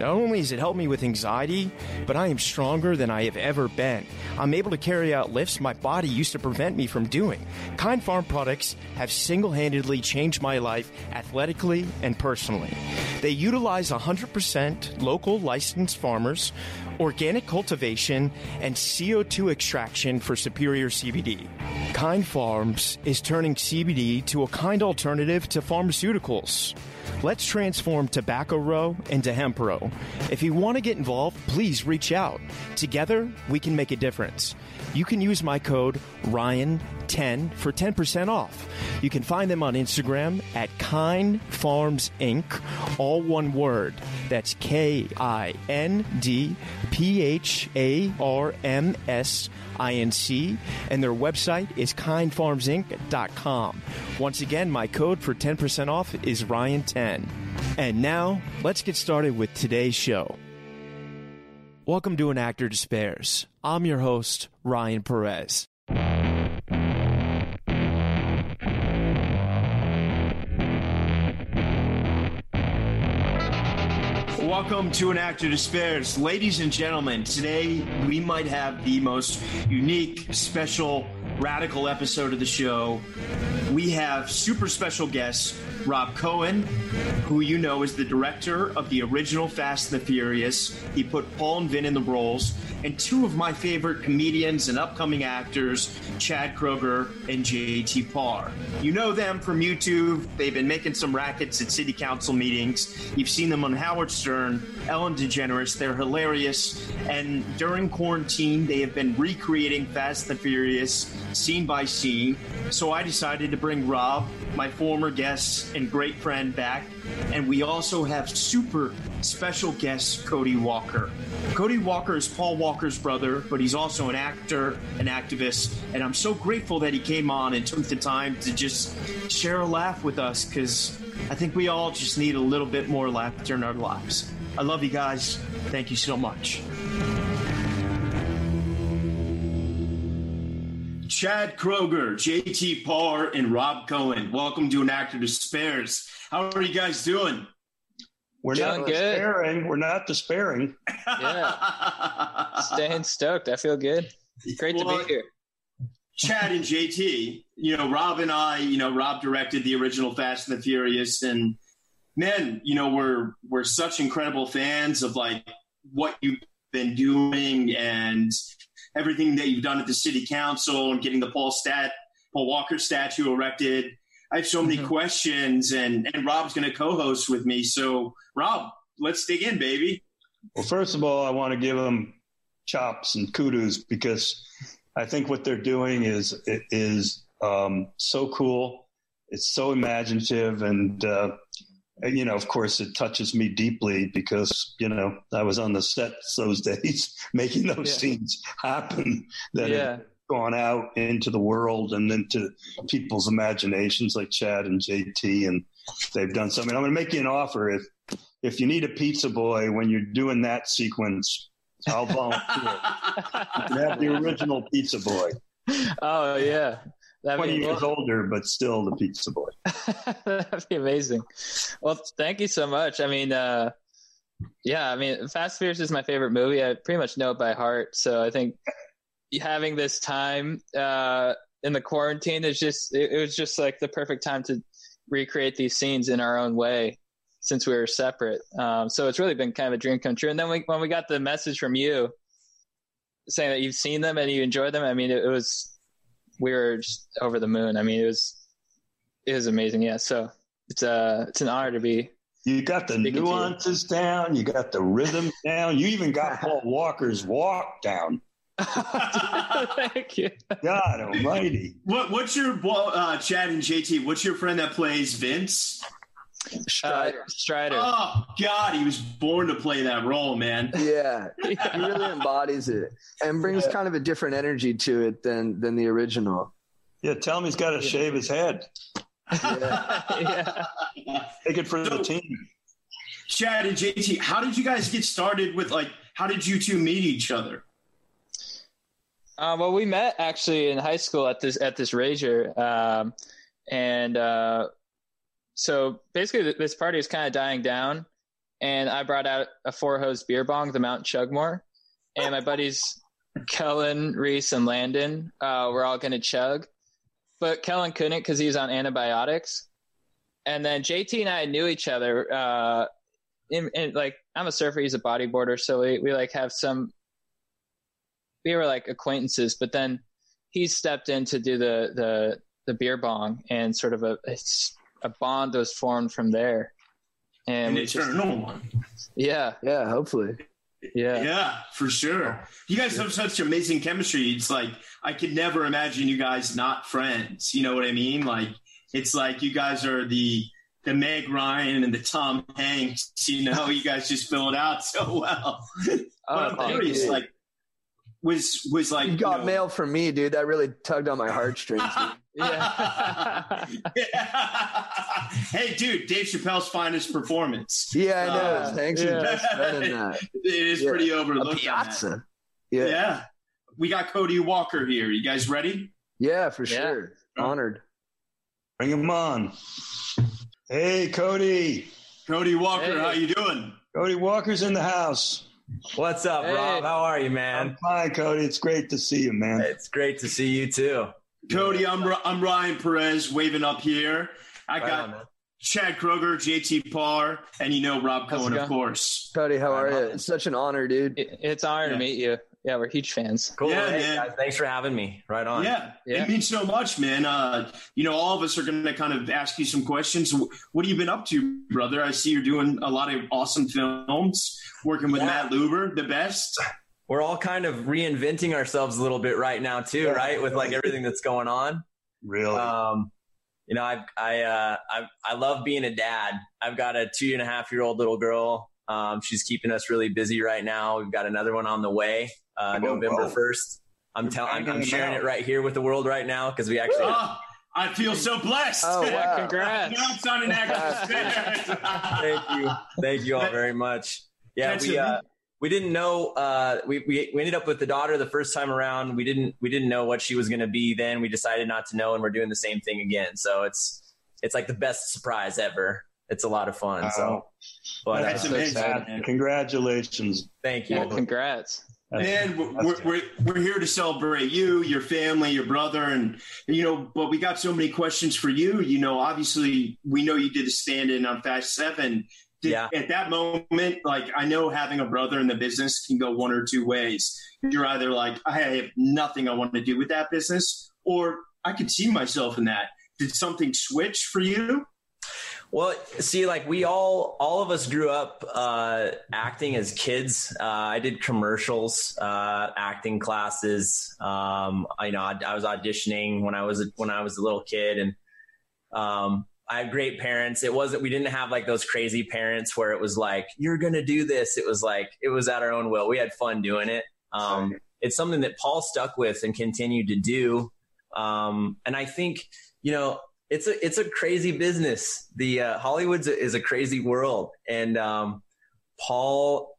Not only has it helped me with anxiety, but I am stronger than I have ever been. I'm able to carry out lifts my body used to prevent me from doing. Kind Pharm products have single handedly changed my life athletically and personally. They utilize 100% local licensed farmers, organic cultivation, and CO2 extraction for superior CBD. Kind Pharms is turning CBD to a kind alternative to pharmaceuticals. Let's transform Tobacco Row into Hemp Row. If you want to get involved, please reach out. Together, we can make a difference. You can use my code RYAN10 for 10% off. You can find them on Instagram at Kind Pharms Inc., all one word. That's K I N D P H A R M S I N C, and their website is kindpharmsinc.com. Once again, my code for 10% off is Ryan10. And now, let's get started with today's show. Welcome to An Actor Despairs. I'm your host, Ryan Perez. Welcome to An Actor Despairs. Ladies and gentlemen, today we might have the most unique, special, radical episode of the show. We have super special guest, Rob Cohen, who you know is the director of the original Fast and the Furious. He put Paul and Vin in the roles, and two of my favorite comedians and upcoming actors, Chad Kroeger and JT Parr. You know them from YouTube. They've been making some rackets at city council meetings. You've seen them on Howard Stern, Ellen DeGeneres. They're hilarious. And during quarantine, they have been recreating Fast and the Furious scene by scene. So I decided to bring Rob, my former guest and great friend, back. And we also have super special guest, Cody Walker. Cody Walker is Paul Walker's brother, but he's also an actor, an activist, and I'm so grateful that he came on and took the time to just share a laugh with us because I think we all just need a little bit more laughter in our lives. I love you guys. Thank you so much. Chad Kroeger, JT Parr, and Rob Cohen. Welcome to An Actor Despairs. How are you guys doing? We're Doing not good. despairing. We're not despairing. Yeah. Staying stoked. I feel good. Great to be here. Chad and JT, you know, Rob and I, you know, Rob directed the original Fast and the Furious, and man, you know, we're we're such incredible fans of like what you've been doing and everything that you've done at the city council and getting the Paul Stat Paul Walker statue erected. I have so many Mhm. questions, and and Rob's going to co-host with me. So, Rob, let's dig in, baby. Well, first of all, I want to give them chops and kudos because I think what they're doing is is um, so cool. It's so imaginative, and uh, and, you know, of course, it touches me deeply because you know I was on the sets those days making those Yeah. scenes happen. That Yeah. have gone out into the world and into people's imaginations, like Chad and JT, and they've done something. I'm going to make you an offer if if you need a pizza boy when you're doing that sequence, I'll volunteer. you can have the original pizza boy, Oh yeah. That'd 20 be, years older, but still the pizza boy. That'd be amazing. Well, thank you so much. I mean, uh, yeah, I mean, Fast Furious is my favorite movie. I pretty much know it by heart. So I think having this time uh, in the quarantine is just, it, it was just like the perfect time to recreate these scenes in our own way since we were separate. Um, so it's really been kind of a dream come true. And then we, when we got the message from you saying that you've seen them and you enjoyed them, I mean, it, it was, we were just over the moon. I mean, it was, it was amazing. Yeah. So it's uh it's an honor to be. You got the Speaking to you. nuances down, you got the rhythm down, you even got Paul Walker's walk down. Thank you. God almighty. What what's your uh, Chad and JT? What's your friend that plays Vince? Strider. Uh, Strider. Oh God, he was born to play that role, man. Yeah, he really embodies it and brings yeah. kind of a different energy to it than than the original. Yeah, tell him he's got to shave his head. Yeah. yeah. Take it for so, the team. Chad and JT, how did you guys get started with like? How did you two meet each other? Uh, well, we met actually in high school at this at this Rager, um, and uh, so basically this party is kind of dying down, and I brought out a four hose beer bong, the Mount Chugmore, and my buddies Kellen, Reese, and Landon uh, were all going to chug, but Kellen couldn't because he was on antibiotics, and then JT and I knew each other. Uh, in, in, like I'm a surfer, he's a bodyboarder, so we we like have some. We were like acquaintances, but then he stepped in to do the the the beer bong, and sort of a a bond was formed from there. And An eternal one. Yeah. Yeah, hopefully. Yeah. Yeah, for sure. You guys have such amazing chemistry. It's like I could never imagine you guys not friends. You know what I mean? Like it's like you guys are the the Meg Ryan and the Tom Hanks. You know, you guys just fill it out so well. Oh, but I'm curious, like was was like you got you know, mail from me, dude. That really tugged on my heartstrings. Yeah. yeah. Hey, dude, Dave Chappelle's finest performance. Yeah, I know. Uh, Thanks yeah. for that. It is yeah. pretty overlooked. A piazza. Yeah. yeah. We got Cody Walker here. You guys ready? Yeah, for sure. Honored. Bring him on. Hey, Cody. Cody Walker, hey. how you doing? Cody Walker's in the house. What's up, hey. Rob? How are you, man? I'm fine, Cody. It's great to see you, man. It's great to see you too. Cody, I'm I'm Ryan Perez waving up here. I right got on, Chad Kroeger, JT Parr, and you know Rob Cohen, of course. Cody, how are you? It's such an honor, dude. It's an honor yeah. to meet you. Yeah, we're huge fans. Cool. Yeah, hey, guys, thanks for having me. Right on. Yeah, yeah. it means so much, man. Uh, you know, all of us are going to kind of ask you some questions. What have you been up to, brother? I see you're doing a lot of awesome films, working with yeah. Matt Luber, the best. We're all kind of reinventing ourselves a little bit right now, too, yeah. right? With like everything that's going on. Really? Um, you know, I I uh, I I love being a dad. I've got a two and a half year old little girl. Um, she's keeping us really busy right now. We've got another one on the way uh, November first. I'm telling, I'm, I'm sharing it right here with the world right now because we actually. Oh, I feel so blessed. Oh, wow. Congrats! Congrats on an Thank you, thank you all very much. Yeah, we uh, we didn't know. Uh, we, we we ended up with the daughter the first time around. We didn't we didn't know what she was going to be. Then we decided not to know, and we're doing the same thing again. So it's it's like the best surprise ever. It's a lot of fun. So, but that's uh, amazing. Congratulations! Thank you. Yeah, congrats. And we're, we're, we're here to celebrate you, your family, your brother, and you know. But we got so many questions for you. You know, obviously, we know you did a stand-in on Fast Seven. Did, yeah. At that moment, like I know having a brother in the business can go one or two ways. You're either like, I have nothing I want to do with that business, or I could see myself in that. Did something switch for you? Well, see, like we all, all of us grew up uh, acting as kids. Uh, I did commercials, uh, acting classes. Um, I, know I, I, was auditioning when I was a, when I was a little kid, and um, I have great parents. It wasn't we didn't have like those crazy parents where it was like you're gonna do this. It was like it was at our own will. We had fun doing it. Um, it's something that Paul stuck with and continued to do. Um, and I think you know it's a it's a crazy business. The uh, Hollywood is a crazy world, and um, Paul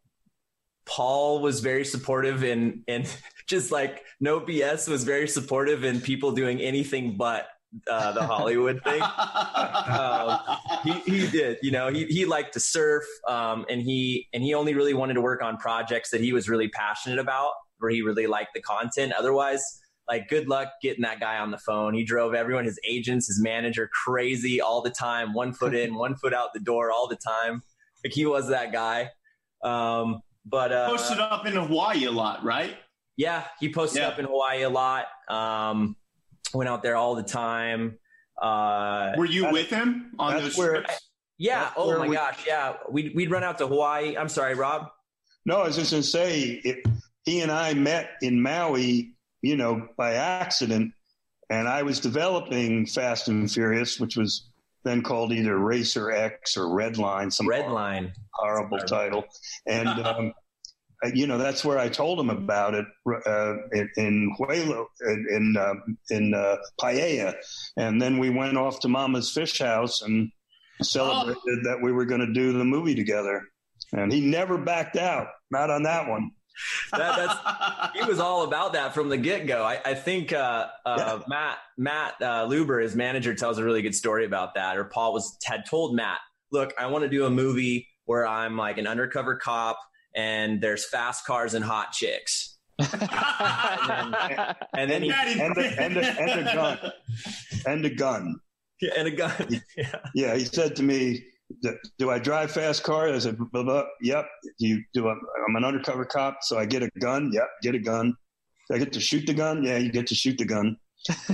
Paul was very supportive and and just like no BS was very supportive in people doing anything but uh, the Hollywood thing. um, he, he did, you know, he, he liked to surf, um, and he, and he only really wanted to work on projects that he was really passionate about, where he really liked the content. Otherwise, like good luck getting that guy on the phone. He drove everyone, his agents, his manager crazy all the time, one foot in, one foot out the door all the time. Like he was that guy. Um, but uh, posted up in Hawaii a lot, right? Yeah, he posted yeah. up in Hawaii a lot. Um, went out there all the time. Uh, Were you with him on those trips? Yeah. oh my we, gosh. Yeah. We'd, we'd run out to Hawaii. I'm sorry, Rob. No, I was just going to say, it, he and I met in Maui you know, by accident. And I was developing Fast and Furious, which was then called either Racer X or Redline, some Redline, horrible title, and. Um, you know that's where I told him about it uh, in, in Huelo in in, uh, in uh, Paia, and then we went off to Mama's Fish House and celebrated oh. that we were going to do the movie together, and he never backed out, not on that one. that, that's he was all about that from the get go. I, I, think uh, uh, yeah. Matt Matt uh, Luber, his manager, tells a really good story about that. Or Paul was had told Matt, "Look, I want to do a movie where I'm like an undercover cop, and there's fast cars and hot chicks." and then, and then he, and, a, and, a, and a gun and a gun yeah, and a gun yeah. yeah he said to me do I drive fast cars? I said, blah, blah. yep. Do you do? i I'm an undercover cop, so I get a gun. Yep, get a gun. Do I get to shoot the gun? Yeah, you get to shoot the gun.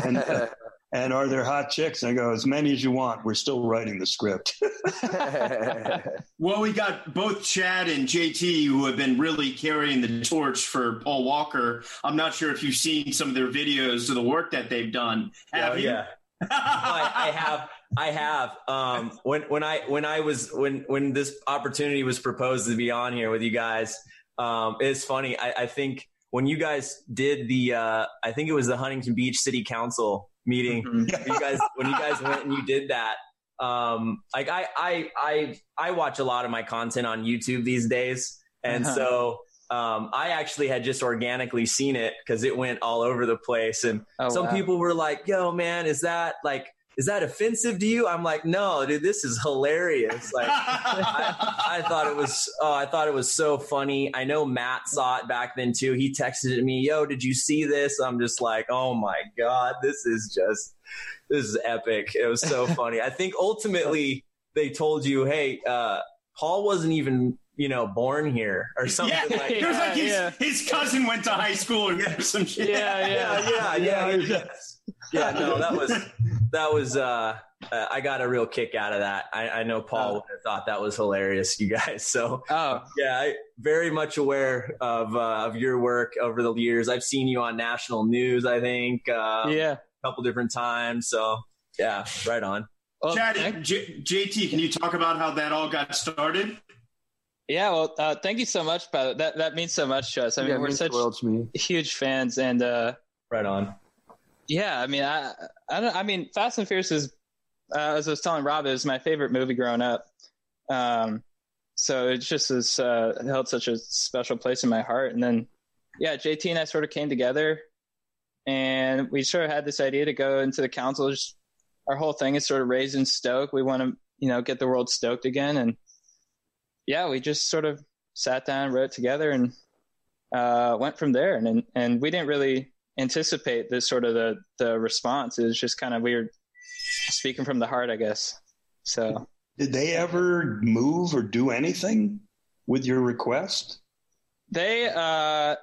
And, uh, and are there hot chicks? And I go, as many as you want. We're still writing the script. well, we got both Chad and JT who have been really carrying the torch for Paul Walker. I'm not sure if you've seen some of their videos of the work that they've done. Have oh, you? Yeah. I, I have. I have. Um, when when I when I was when when this opportunity was proposed to be on here with you guys, um, it's funny. I, I think when you guys did the, uh, I think it was the Huntington Beach City Council meeting. Mm-hmm. you guys when you guys went and you did that. Um, like I I I I watch a lot of my content on YouTube these days, and uh-huh. so um, I actually had just organically seen it because it went all over the place. And oh, some wow. people were like, yo, man, is that like, is that offensive to you? I'm like, no, dude, this is hilarious. Like, I, I, thought it was, oh, I thought it was so funny. I know Matt saw it back then too. He texted me, yo, did you see this? I'm just like, oh my God, this is just, this is epic. It was so funny. I think ultimately they told you, hey, uh, Paul wasn't even you know, born here or something yeah, like It was like his, yeah. his cousin went to high school or some shit. Yeah, yeah, yeah, yeah. Yeah, yeah no, that was, that was, uh, uh, I got a real kick out of that. I, I know Paul oh. would have thought that was hilarious, you guys. So, oh. yeah, I very much aware of, uh, of your work over the years. I've seen you on national news, I think, um, yeah, a couple different times. So, yeah, right on. Well, Chad, J- JT, can you talk about how that all got started? Yeah, well, uh, thank you so much, Pat. That that means so much to us. I mean, yeah, we're such huge fans, and uh, right on. Yeah, I mean, I I don't. I mean, Fast and Furious is, uh, as I was telling Rob, it was my favorite movie growing up. Um, so it just has uh, held such a special place in my heart. And then, yeah, JT and I sort of came together, and we sort of had this idea to go into the council. Just, our whole thing is sort of raising stoke. We want to, you know, get the world stoked again, and yeah, we just sort of sat down, wrote together, and uh, went from there. And and we didn't really anticipate this sort of the the response. It was just kind of weird, speaking from the heart, I guess. So, did they ever move or do anything with your request? They uh,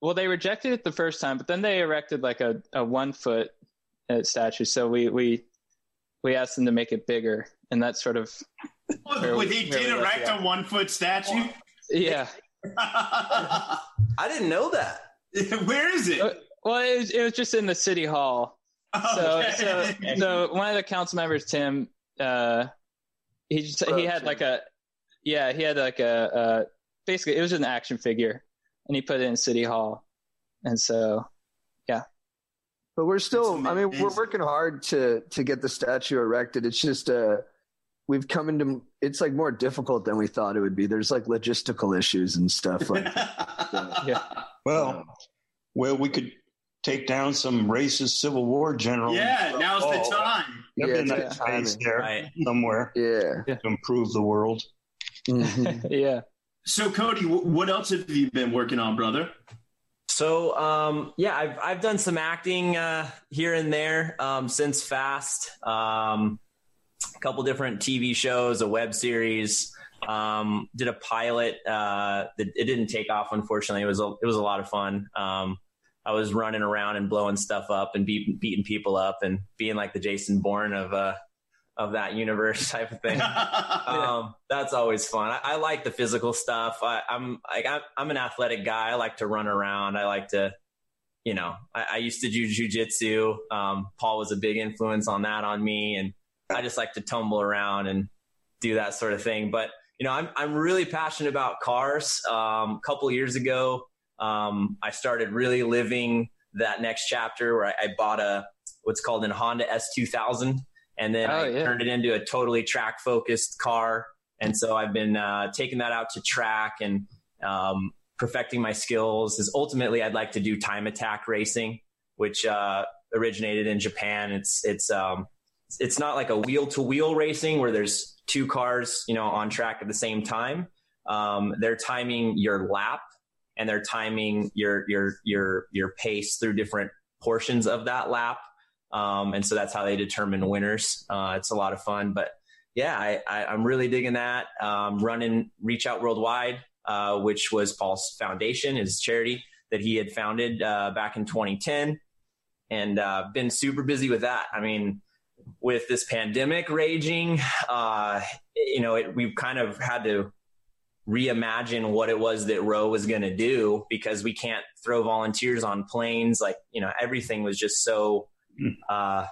well, they rejected it the first time, but then they erected like a, a one foot uh, statue. So we we we asked them to make it bigger, and that sort of Would he did erect a one foot statue? Yeah. I didn't know that. Where is it? Uh, well, it was, it was just in the city hall. Oh, okay. So, so, so one of the council members, Tim, uh, he just, he had like a, yeah, he had like a, uh, basically it was an action figure, and he put it in city hall, and so, yeah. But we're still, I mean, we're working hard to to get the statue erected. It's just uh we've come into it's like more difficult than we thought it would be. There's like logistical issues and stuff like so, yeah. Well, well, we could take down some racist Civil War general. Yeah, now's the time. yeah, a nice space there right. somewhere. Yeah, to improve the world. Mm-hmm. yeah. So, Cody, what else have you been working on, brother? So um, yeah, I've I've done some acting uh, here and there um, since Fast. Um, a couple different TV shows, a web series. Um, did a pilot. Uh, that it didn't take off, unfortunately. It was a, it was a lot of fun. Um, I was running around and blowing stuff up and beat, beating people up and being like the Jason Bourne of uh, of that universe type of thing. um, that's always fun. I, I, like the physical stuff. I, am like I'm, I'm, an athletic guy. I like to run around. I like to, you know, I, I used to do jujitsu. Um, Paul was a big influence on that on me, and I just like to tumble around and do that sort of thing. But you know, I'm I'm really passionate about cars. Um, a couple years ago, um, I started really living that next chapter where I, I bought a what's called an Honda S2000, and then oh, I yeah. turned it into a totally track focused car. And so I've been uh, taking that out to track and um, perfecting my skills. Is ultimately I'd like to do time attack racing, which uh, originated in Japan. It's it's um, it's not like a wheel to wheel racing where there's two cars you know on track at the same time. Um, they're timing your lap and they're timing your your your your pace through different portions of that lap. Um, and so that's how they determine winners. Uh, it's a lot of fun, but yeah, I, am really digging that. Um, running Reach Out Worldwide, uh, which was Paul's foundation, his charity that he had founded uh, back in 2010, and uh, been super busy with that. I mean, with this pandemic raging, uh, you know, it, we've kind of had to reimagine what it was that Row was going to do because we can't throw volunteers on planes. Like, you know, everything was just so hmm. uh,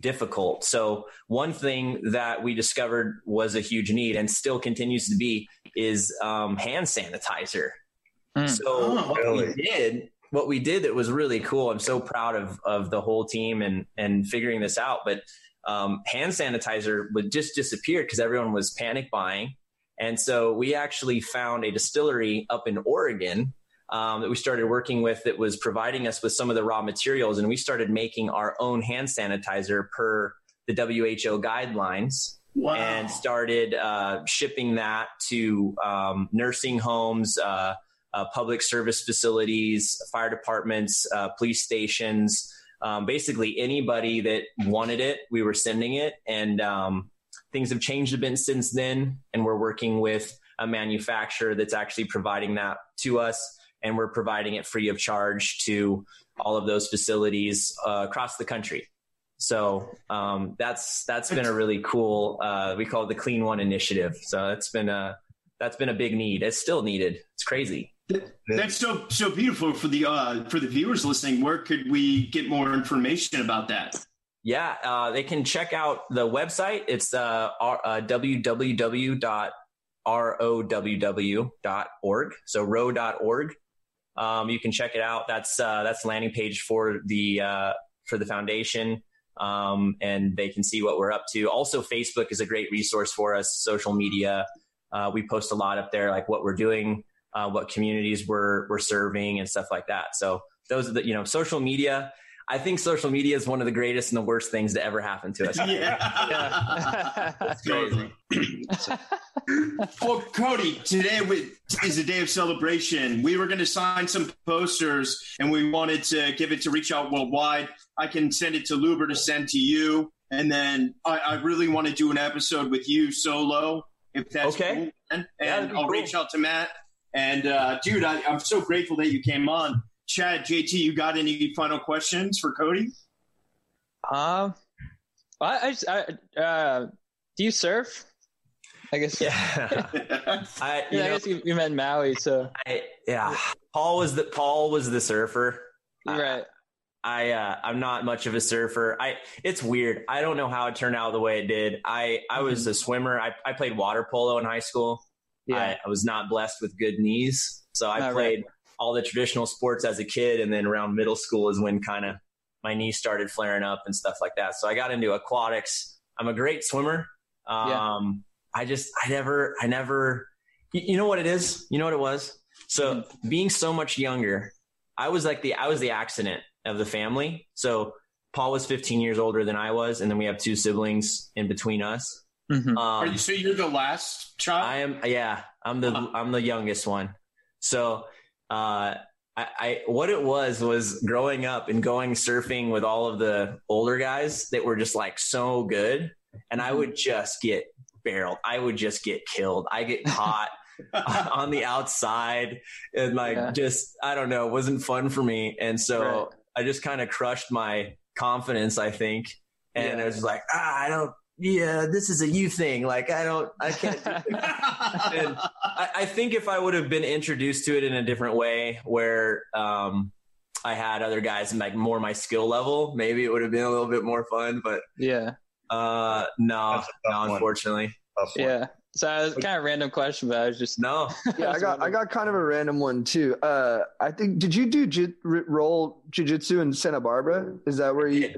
difficult. So, one thing that we discovered was a huge need and still continues to be is um, hand sanitizer. Mm. So, oh, what really? we did. What we did that was really cool. I'm so proud of of the whole team and and figuring this out. But um, hand sanitizer would just disappear because everyone was panic buying and so we actually found a distillery up in Oregon um, that we started working with that was providing us with some of the raw materials. And we started making our own hand sanitizer per the WHO guidelines. Wow. And started uh, shipping that to um, nursing homes, uh, uh, public service facilities, fire departments, uh, police stations, um, basically anybody that wanted it, we were sending it. And um, things have changed a bit since then, and we're working with a manufacturer that's actually providing that to us, and we're providing it free of charge to all of those facilities uh, across the country. So um, that's that's been a really cool. Uh, we call it the Clean One Initiative. So that's been a that's been a big need. It's still needed. It's crazy. That's so so beautiful for the uh, for the viewers listening. Where could we get more information about that? Yeah, uh, they can check out the website. It's uh, uh, www.roww.org. So row.org. Um, you can check it out. That's uh, that's the landing page for the uh, for the foundation, um, and they can see what we're up to. Also, Facebook is a great resource for us. Social media, uh, we post a lot up there, like what we're doing, uh, what communities we're we're serving, and stuff like that. So those are the you know social media I think social media is one of the greatest and the worst things to ever happen to us. yeah. yeah. That's crazy. well, Cody, today is a day of celebration. We were going to sign some posters and we wanted to give it to Reach Out Worldwide. I can send it to Luber to send to you. And then I, I really want to do an episode with you solo, if that's okay. cool. And, and I'll cool. reach out to Matt. And uh, dude, I, I'm so grateful that you came on. Chad, JT, you got any final questions for Cody? Um, I, I, I uh, do you surf? I guess. Yeah. I, yeah, know, I guess you, you meant Maui, so. I, yeah. Paul was the Paul was the surfer. Right. I uh, I'm not much of a surfer. I it's weird. I don't know how it turned out the way it did. I I was mm-hmm. a swimmer. I I played water polo in high school. Yeah. I, I was not blessed with good knees, so I not played. Right all the traditional sports as a kid. And then around middle school is when kind of my knees started flaring up and stuff like that. So I got into aquatics. I'm a great swimmer. Um, yeah. I just, I never, I never, you, you know what it is? You know what it was? So mm-hmm. being so much younger, I was like the, I was the accident of the family. So Paul was 15 years older than I was. And then we have two siblings in between us. Mm-hmm. Um, Are you, so you're the last child? I am. Yeah. I'm the, uh-huh. I'm the youngest one. So uh, I, I, what it was was growing up and going surfing with all of the older guys that were just like so good, and I would just get barreled. I would just get killed. I get caught. on the outside and like yeah. just I don't know, it wasn't fun for me. And so right. I just kind of crushed my confidence, I think. And yeah. I was like, ah, I don't yeah, this is a you thing. Like I don't, I can't. Do and I, I, think if I would have been introduced to it in a different way, where um, I had other guys like more my skill level, maybe it would have been a little bit more fun. But yeah, Uh, no, no, unfortunately. Yeah. So I was kind of random question, but I was just no. yeah, I got I got kind of a random one too. Uh, I think did you do j- roll jujitsu in Santa Barbara? Is that where you?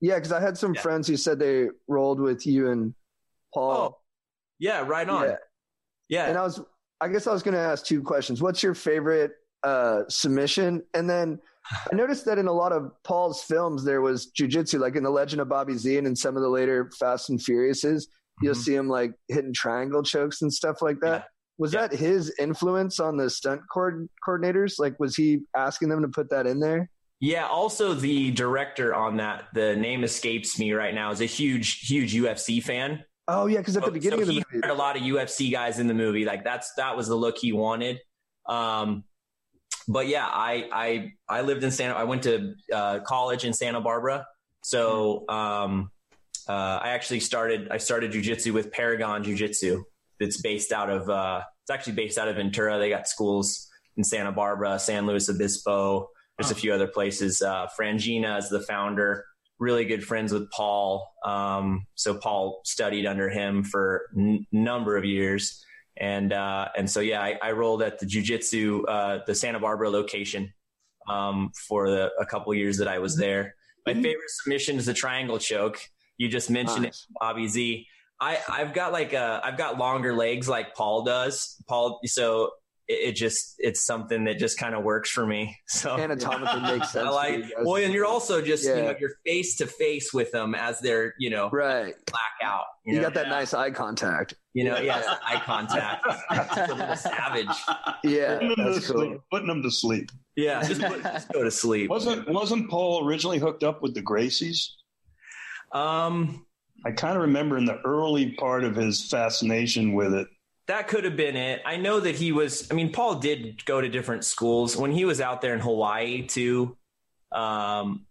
Yeah, because I had some yeah. friends who said they rolled with you and Paul. Oh, yeah, right on. Yeah. yeah. And I was, I guess I was going to ask two questions. What's your favorite uh, submission? And then I noticed that in a lot of Paul's films, there was jujitsu, like in The Legend of Bobby Z and in some of the later Fast and Furiouses you'll mm-hmm. see him like hitting triangle chokes and stuff like that. Yeah. Was that his influence on the stunt co- coordinators? Like, was he asking them to put that in there? Yeah. Also, the director on that, the name escapes me right now, is a huge, huge UFC fan. Oh yeah, because at the beginning so of the movie, had a lot of UFC guys in the movie. Like that's that was the look he wanted. Um, but yeah, I I I lived in Santa. I went to uh, college in Santa Barbara, so um, uh, I actually started I started jujitsu with Paragon Jiu-Jitsu. It's based out of uh, it's actually based out of Ventura. They got schools in Santa Barbara, San Luis Obispo. There's a few other places. Uh, Franjinha is the founder. Really good friends with Paul. Um, so Paul studied under him for a n- number of years, and uh, and so yeah, I, I rolled at the jujitsu uh, the Santa Barbara location um, for the, a couple years that I was there. My mm-hmm. favorite submission is the triangle choke. You just mentioned nice. it, Bobby Z. I, I've got like a, I've got longer legs like Paul does. Paul, so it, it just, it's something that just kind of works for me. So anatomically makes sense. I like, well, and you're also just, yeah. you know, you're face to face with them as they're, you know, right. black out. You, you know? got that yeah. nice eye contact. You know, yeah, eye contact. a little savage. Yeah, putting them, to sleep. putting them to sleep. Yeah, just, put, just go to sleep. Wasn't wasn't Paul originally hooked up with the Gracies? Um, I kind of remember in the early part of his fascination with it. That could have been it. I know that he was. I mean, Paul did go to different schools when he was out there in Hawaii too. Um,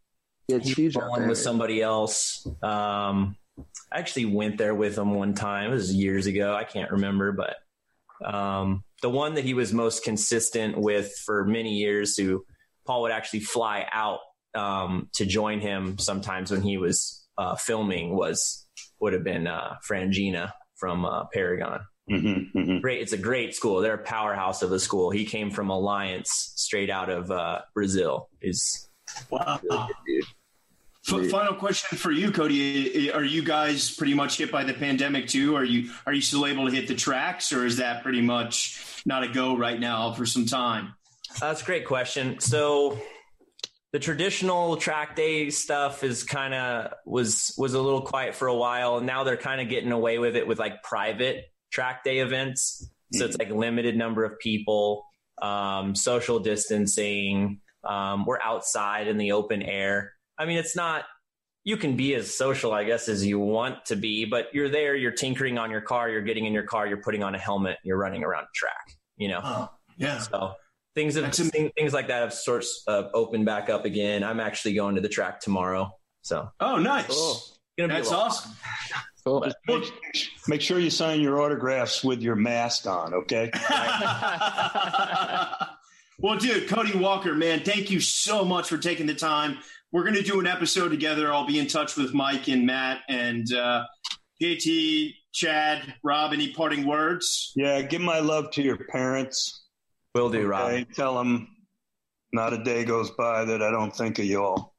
it's he was with somebody else. Um, I actually went there with him one time. It was years ago. I can't remember, but um, the one that he was most consistent with for many years, who Paul would actually fly out um, to join him sometimes when he was uh, filming was would have been uh, Franjinha from uh, Paragon. Mm-hmm, mm-hmm. Great, it's a great school. They're a powerhouse of a school. He came from Alliance, straight out of uh, Brazil. Is wow. Really F- final question for you, Cody. Are you guys pretty much hit by the pandemic too? Are you are you still able to hit the tracks, or is that pretty much not a go right now for some time? That's a great question. So the traditional track day stuff is kind of was was a little quiet for a while now they're kind of getting away with it with like private track day events so it's like limited number of people um, social distancing um, we're outside in the open air i mean it's not you can be as social i guess as you want to be but you're there you're tinkering on your car you're getting in your car you're putting on a helmet you're running around a track you know oh, yeah so things have things, things like that have sort of opened back up again. I'm actually going to the track tomorrow. So oh, nice. Cool. That's awesome. Cool. Make, make, sure you sign your autographs with your mask on, okay? well, dude, Cody Walker, man, thank you so much for taking the time. We're going to do an episode together. I'll be in touch with Mike and Matt and uh, JT, Chad, Rob. Any parting words? Yeah, give my love to your parents. Will do, okay, Rob. Tell them not a day goes by that I don't think of you all.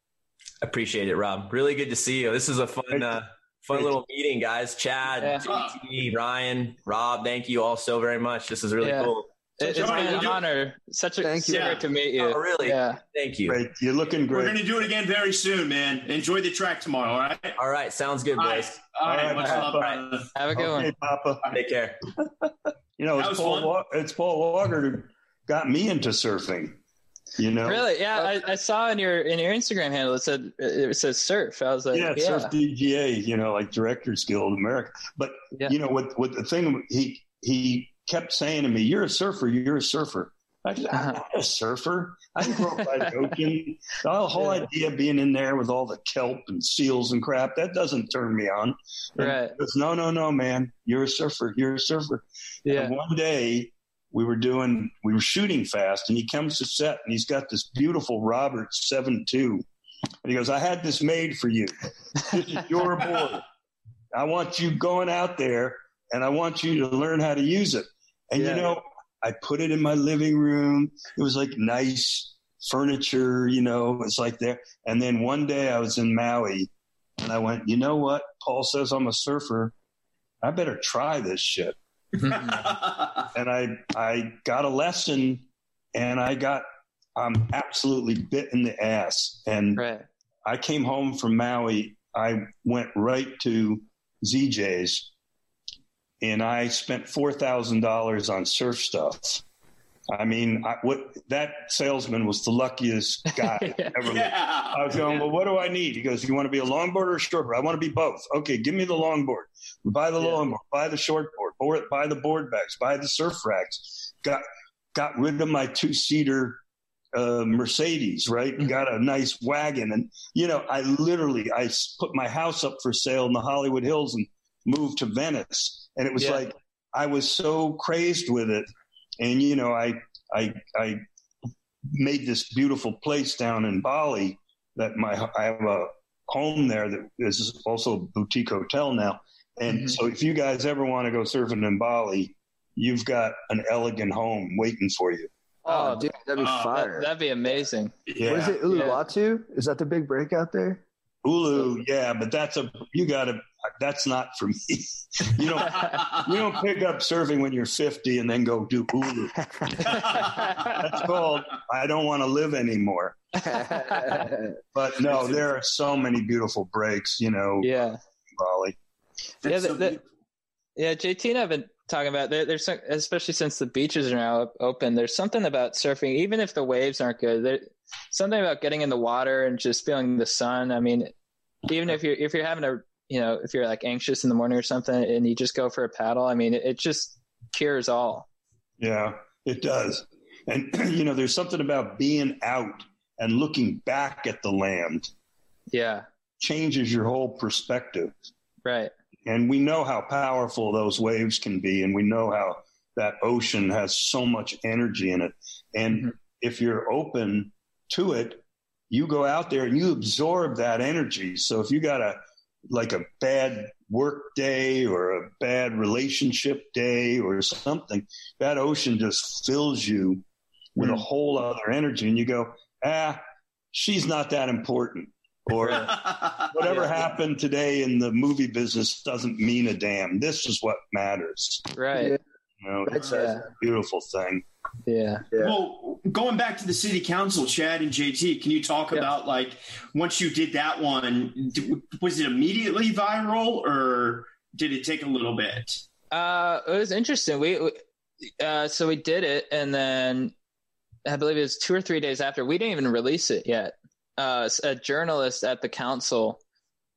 Appreciate it, Rob. Really good to see you. This is a fun, uh, fun little meeting, guys. Chad, yeah. JT, Ryan, Rob, thank you all so very much. This is really yeah. cool. It, has been an honor. Such a Thank you. to meet you. Oh, really? Yeah. Thank you. Great. You're looking great. We're going to do it again very soon, man. Enjoy the track tomorrow. All right. All right. Sounds good, boys. All right. All right. Much love, brother. Have a good okay, one, Papa. Take care. you know, it's Paul, it's Paul Walker who got me into surfing. You know, really? Yeah, uh, I, I, saw in your in your Instagram handle it said it says surf. I was like, yeah, yeah. surf DGA. You know, like Directors Guild America. But yeah. you know, what what the thing he he kept saying to me, "You're a surfer. You're a surfer." I said, I'm uh-huh. not a surfer. I grew up by the ocean. The whole yeah. idea of being in there with all the kelp and seals and crap, that doesn't turn me on. right. Goes, no, no, no, man. You're a surfer. You're a surfer. Yeah. And one day we were doing, we were shooting fast, and he comes to set, and he's got this beautiful Robert seven two, and he goes, "I had this made for you. This is your board." I want you going out there and I want you to learn how to use it. And yeah. you know, I put it in my living room. It was like nice furniture, you know, it's like there. And then one day I was in Maui and I went, you know what? Paul says I'm a surfer. I better try this shit. Mm-hmm. and I, I got a lesson and I got, I'm absolutely bit in the ass. And right. I came home from Maui. I went right to ZJ's and I spent four thousand dollars on surf stuff. I mean, I, what that salesman was the luckiest guy yeah. ever. Yeah. I was going, well, what do I need? He goes, you want to be a longboarder or a shortboard? I want to be both. Okay, give me the longboard. Buy the yeah. longboard. Buy the shortboard. Board, buy the board bags. Buy the surf racks. Got got rid of my two seater uh, Mercedes, right? And got a nice wagon, and you know, I literally I put my house up for sale in the Hollywood Hills and moved to Venice, and it was yeah. like I was so crazed with it, and you know, I I I made this beautiful place down in Bali that my I have a home there that is also a boutique hotel now, and mm-hmm. so if you guys ever want to go surfing in Bali, you've got an elegant home waiting for you. Oh, dude, that'd be uh, fire. That, would be amazing. Yeah. What is it, Uluwatu? Yeah. Is that the big breakout there? Ulu, yeah, but that's a you got to. That's not for me. you don't you don't pick up surfing when you're 50 and then go do Ulu. that's called I don't want to live anymore. but no, there are so many beautiful breaks. You know, yeah, Bali. Yeah, the, the, yeah. JT and I've been talking about there, there's especially since the beaches are now open. There's something about surfing, even if the waves aren't good. There, something about getting in the water and just feeling the sun. I mean, even if you're if you're having a you know if you're like anxious in the morning or something and you just go for a paddle, I mean, it, it just cures all. Yeah, it does. And you know, there's something about being out and looking back at the land. Yeah, changes your whole perspective. Right. And we know how powerful those waves can be, and we know how that ocean has so much energy in it. And mm-hmm. if you're open to it, you go out there and you absorb that energy. So if you got a like a bad work day or a bad relationship day or something, that ocean just fills you with mm. a whole other energy, and you go, ah, she's not that important. Or whatever yeah. happened today in the movie business doesn't mean a damn. This is what matters. Right. You know, it's a beautiful thing. Yeah. yeah. Well, going back to the city council, Chad and JT, can you talk yeah. about like once you did that one, was it immediately viral or did it take a little bit? Uh, it was interesting. We, uh, so we did it, and then I believe it was two or three days after. We didn't even release it yet. Uh, a journalist at the council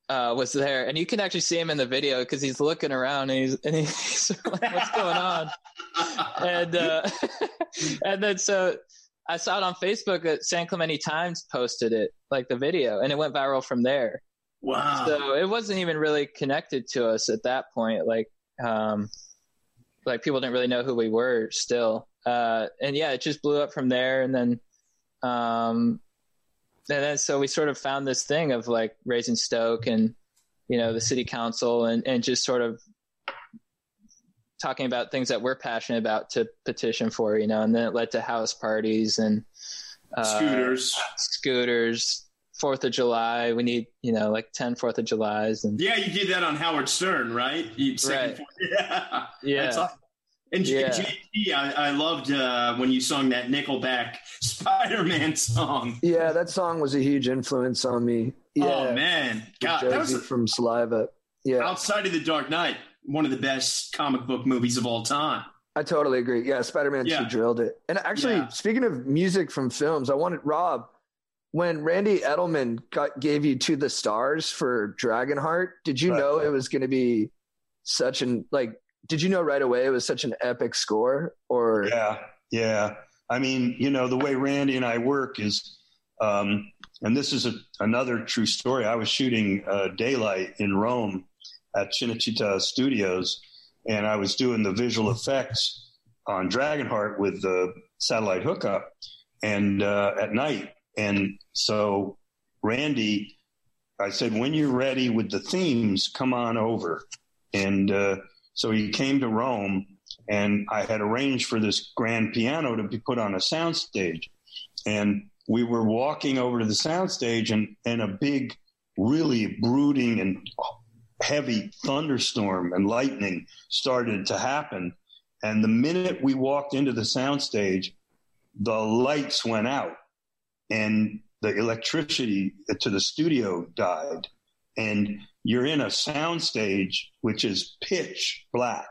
uh, was there, and you can actually see him in the video because he's looking around and he's and he's like, "What's going on?" and uh, and then so I saw it on Facebook that San Clemente Times posted it, like the video, and it went viral from there. Wow! So it wasn't even really connected to us at that point. Like, um, like people didn't really know who we were still. Uh, and yeah, it just blew up from there, and then um, and then so we sort of found this thing of like raising Stoke and you know the city council and and just sort of talking about things that we're passionate about to petition for, you know, and then it led to house parties and uh, scooters, scooters, Fourth of July. We need, you know, like 10 Fourth of Julys. And yeah, you did that on Howard Stern, right? You, right. yeah, yeah. And yeah. JT, I, I loved uh, when you sung that Nickelback Spider-Man song. Yeah, that song was a huge influence on me. Yeah, oh man, God, that was from Saliva. Yeah, outside of the Dark Knight, one of the best comic book movies of all time. I totally agree. Yeah, Spider-Man yeah. 2 drilled it. And actually, yeah. speaking of music from films, I wanted Rob when Randy Edelman got, gave you to the stars for Dragonheart. Did you right. know it was going to be such an like did you know right away it was such an epic score or? Yeah yeah. I mean you know the way randy and i work is um, and this is a, another true story. I was shooting uh, daylight in rome at cinecittà studios and i was doing the visual effects on dragonheart with the satellite hookup and uh, at night. And so randy I said, when you're ready with the themes, come on over. And uh, so he came to Rome, and I had arranged for this grand piano to be put on a soundstage. And we were walking over to the soundstage, and, and a big, really brooding and heavy thunderstorm and lightning started to happen. And the minute we walked into the soundstage, the lights went out and the electricity to the studio died. And you're in a soundstage which is pitch black,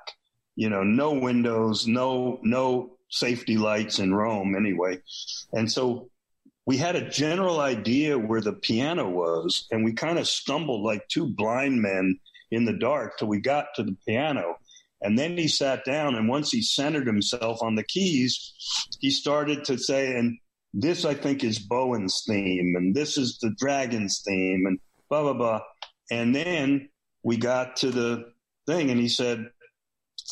you know, no windows, no, no safety lights in Rome anyway. And so we had a general idea where the piano was, and we kind of stumbled like two blind men in the dark till we got to the piano. And then he sat down, and once he centered himself on the keys, he started to say, and this I think is Bowen's theme, and this is the Dragon's theme, and blah, blah, blah. And then we got to the thing, and he said,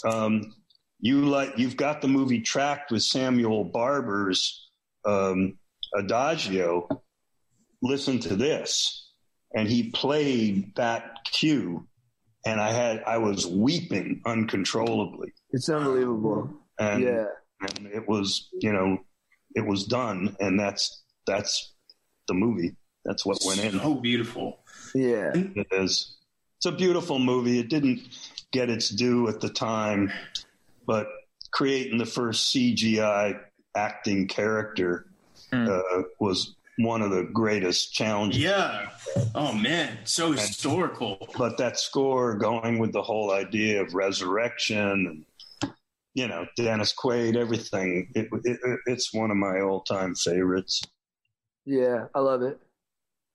um, you like you've got the movie tracked with Samuel Barber's um, Adagio. Listen to this, and he played that cue, and I had I was weeping uncontrollably. It's unbelievable. And, yeah, and it was you know it was done, and that's that's the movie. That's what went in. Oh, beautiful. Yeah, it is. It's a beautiful movie. It didn't get its due at the time, but creating the first CGI acting character mm. uh, was one of the greatest challenges. Yeah. Oh man, so historical. but that score going with the whole idea of resurrection and you know Dennis Quaid, everything. It, it, it's one of my all time favorites. Yeah, I love it.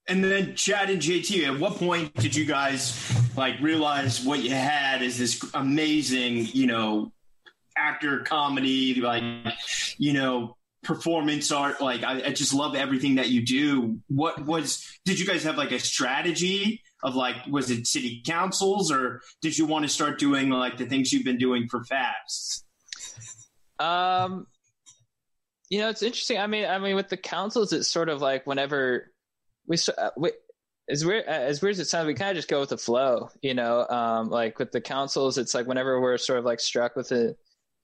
And then Chad and JT, at what point did you guys like realize what you had is this amazing, you know, actor comedy, like, you know, performance art? Like, I, I just love everything that you do. What was, did you guys have like a strategy of like, was it city councils or did you want to start doing like the things you've been doing for FAST? Um, you know, it's interesting. I mean, I mean, with the councils, it's sort of like whenever we, uh, we as weird as weird as it sounds, we kind of just go with the flow, you know. Um, like with the councils, it's like whenever we're sort of like struck with a,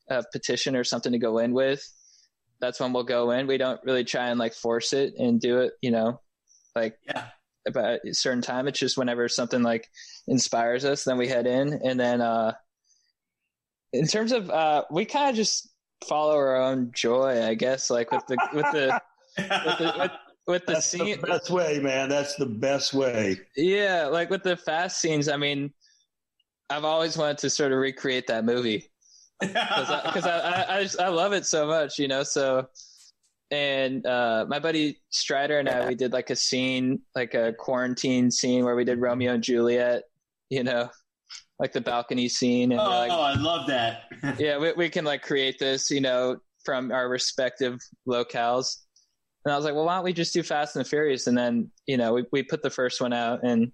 a, petition or something to go in with, that's when we'll go in. We don't really try and like force it and do it, you know, like yeah. about a certain time. It's just whenever something like inspires us, then we head in. And then uh, in terms of uh, we kind of just follow our own joy, I guess. Like with the with the with the, with, with the That's scene. The best way, man. That's the best way. Yeah, like with the fast scenes. I mean, I've always wanted to sort of recreate that movie because I, I, I, I, just, I love it so much, you know. So, and uh, my buddy Strider and I, we did like a scene, like a quarantine scene where we did Romeo and Juliet, you know, like the balcony scene. And oh, like, I love that. yeah, we, we can like create this, you know, from our respective locales. And I was like, well, why don't we just do Fast and the Furious? And then, you know, we, we put the first one out and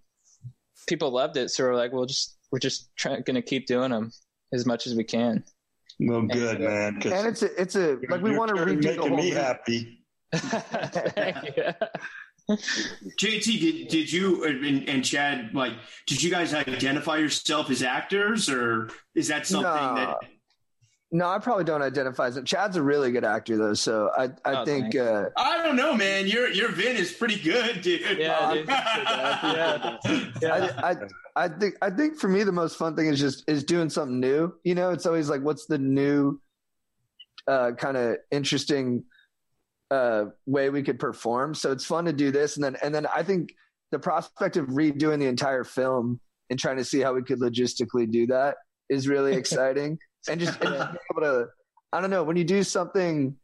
people loved it. So we're like, we'll just, we're just trying, going to keep doing them as much as we can. Well, good, man. And it's a, it's a, like we want to redo making the whole me movie. happy. Thank you. JT, did did you and, and, Chad like? Did you guys identify yourself as actors, or is that something no. that no, I probably don't identify as him. Chad's a really good actor though, so I I Oh, think uh, I don't know, man. Your your Vin is pretty good, dude. Yeah, dude. yeah. yeah. I, I I think I think for me the most fun thing is just is doing something new. You know, it's always like what's the new uh, kind of interesting uh, way we could perform. So it's fun to do this, and then and then I think the prospect of redoing the entire film and trying to see how we could logistically do that is really exciting. And just, and just being able to, I don't know, when you do something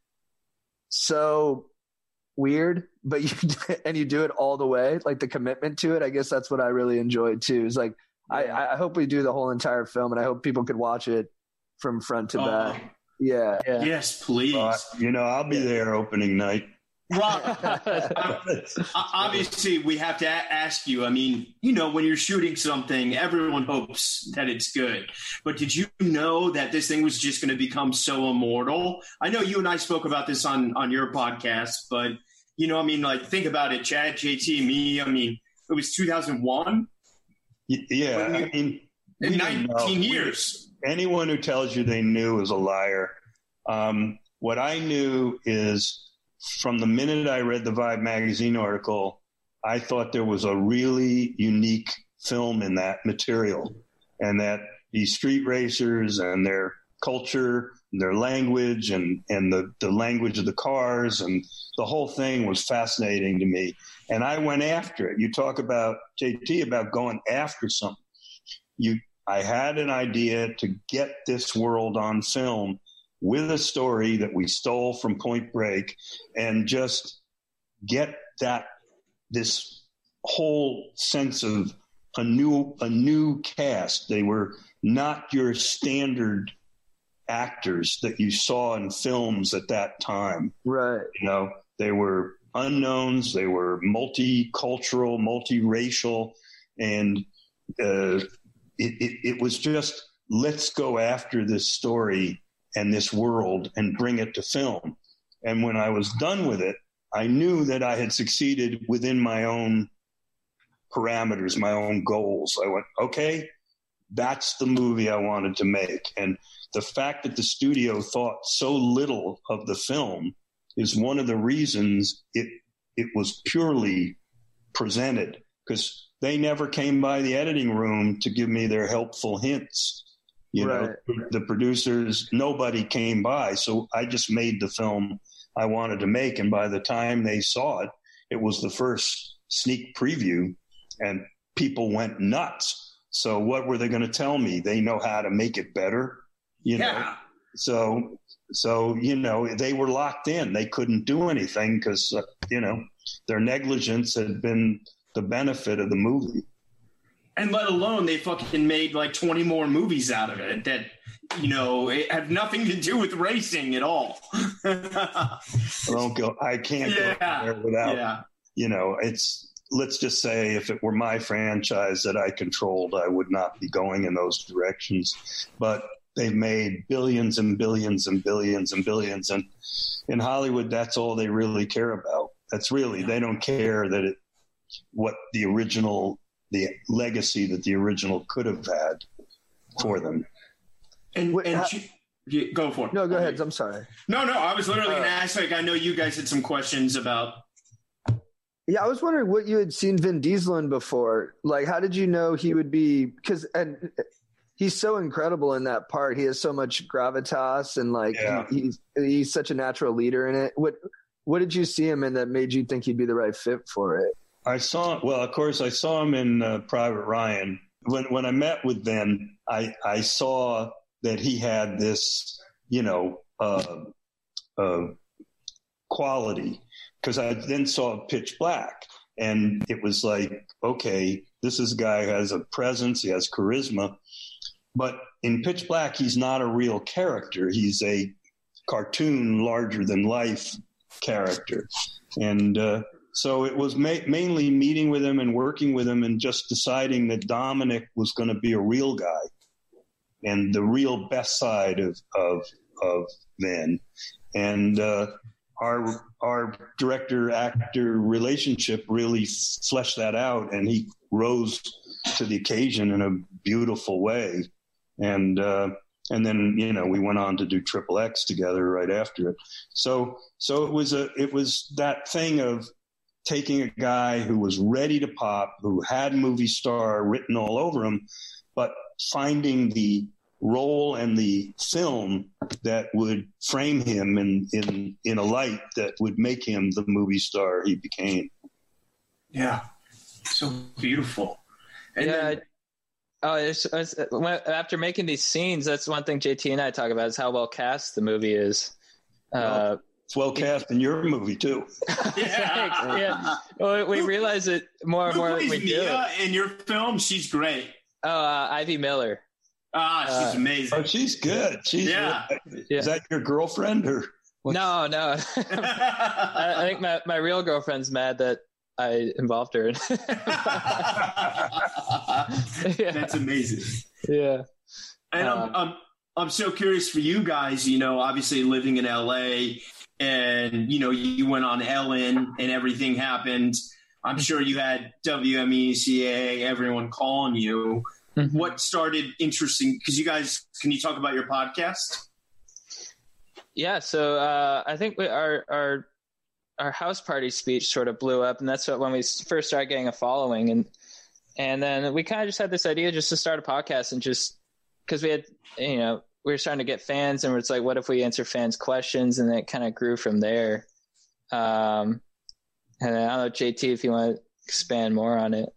so weird, but you and you do it all the way, like the commitment to it. I guess that's what I really enjoyed too. Is like I, I hope we do the whole entire film, and I hope people could watch it from front to Oh. back. Yeah, Yeah. Yes, please. Uh, you know, I'll be there opening night. Rob, obviously we have to ask you i mean you know when you're shooting something everyone hopes that it's good but did you know that this thing was just going to become so immortal i know you and i spoke about this on on your podcast but you know i mean like think about it chad jt me i mean it was 2001. Yeah, I mean, in 19 years. Anyone who tells you they knew is a liar. Um, what I knew is from the minute I read the Vibe magazine article, I thought there was a really unique film in that material, and that these street racers and their culture, and their language, and and the the language of the cars, and the whole thing was fascinating to me. And I went after it. You talk about JT about going after something. You, I had an idea to get this world on film with a story that we stole from Point Break, and just get that this whole sense of a new a new cast. They were not your standard actors that you saw in films at that time. Right. You know, they were unknowns. They were multicultural, multiracial, and uh, it, it, it was just let's go after this story and this world and bring it to film. And when I was done with it, I knew that I had succeeded within my own parameters, my own goals. I went, okay, that's the movie I wanted to make. And the fact that the studio thought so little of the film is one of the reasons it it was purely presented because they never came by the editing room to give me their helpful hints. You right. know, the producers, nobody came by. So I just made the film I wanted to make. And by the time they saw it, it was the first sneak preview and people went nuts. So what were they going to tell me? They know how to make it better, you know? So, so, you know, they were locked in. They couldn't do anything because, uh, you know, their negligence had been the benefit of the movie. And let alone they fucking made like 20 more movies out of it that, you know, it had nothing to do with racing at all. I don't go, I can't yeah. go there without, yeah. you know, it's, let's just say if it were my franchise that I controlled, I would not be going in those directions. But they've made billions and billions and billions and billions. And in Hollywood, that's all they really care about. That's really, they don't care that it, what the original, the legacy that the original could have had for them. And, and she, go for it. No, go ahead. I'm sorry. No, no, I was literally uh, going to ask, like, I know you guys had some questions about yeah, I was wondering what you had seen Vin Diesel in before. Like, how did you know he would be? Because and he's so incredible in that part. He has so much gravitas, and like yeah. he, he's he's such a natural leader in it. What what did you see him in that made you think he'd be the right fit for it? I saw well, of course, I saw him in uh, Private Ryan. When when I met with Vin, I I saw that he had this, you know, uh, uh, quality because I then saw Pitch Black, and it was like, okay, this is a guy who has a presence, he has charisma, but in Pitch Black, he's not a real character. He's a cartoon, larger than life character, and uh, so it was ma- mainly meeting with him and working with him, and just deciding that Dominic was going to be a real guy and the real best side of of of and uh, our our director actor relationship really fleshed that out, and he rose to the occasion in a beautiful way. And uh, and then you know we went on to do Triple X together right after it. So so it was a it was that thing of taking a guy who was ready to pop, who had movie star written all over him, but finding the role and the film that would frame him in, in, in a light that would make him the movie star he became. Yeah. So beautiful. And yeah. Then- Oh, it's, it's, after making these scenes, that's one thing JT and I talk about is how well cast the movie is. Uh, it's well cast in your movie too. yeah, yeah. Well, we realize it more and more. Who plays Mia in your film? She's great. Oh, uh, Ivy Miller. Ah, she's uh, amazing. Oh, she's good. She's yeah. yeah. Is that your girlfriend or? What's... No, no. I, I, think my, my real girlfriend's mad that I involved her in. yeah. That's amazing. Yeah. And um, I'm, I'm I'm so curious for you guys. You know, obviously living in LA, and you know you went on Ellen, and everything happened. I'm sure you had WMECA, everyone calling you. Mm-hmm. What started interesting? Because you guys, can you talk about your podcast? Yeah, so uh, I think we, our our our house party speech sort of blew up, and that's what, when we first started getting a following, and and then we kind of just had this idea just to start a podcast and just because we had you know we were starting to get fans, and it's like, what if we answer fans' questions, and it kind of grew from there. Um, and I don't know, JT, if you want to expand more on it.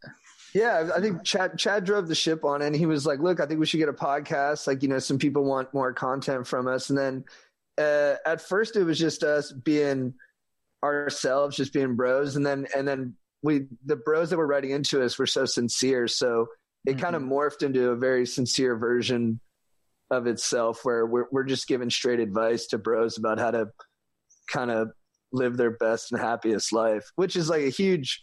Yeah, I think Chad Chad drove the ship on it. And he was like, "Look, I think we should get a podcast. Like, you know, some people want more content from us." And then uh, at first, it was just us being ourselves, just being bros, and then and then we the bros that were writing into us were so sincere, so it mm-hmm. kind of morphed into a very sincere version of itself, where we're we're just giving straight advice to bros about how to kind of live their best and happiest life, which is like a huge,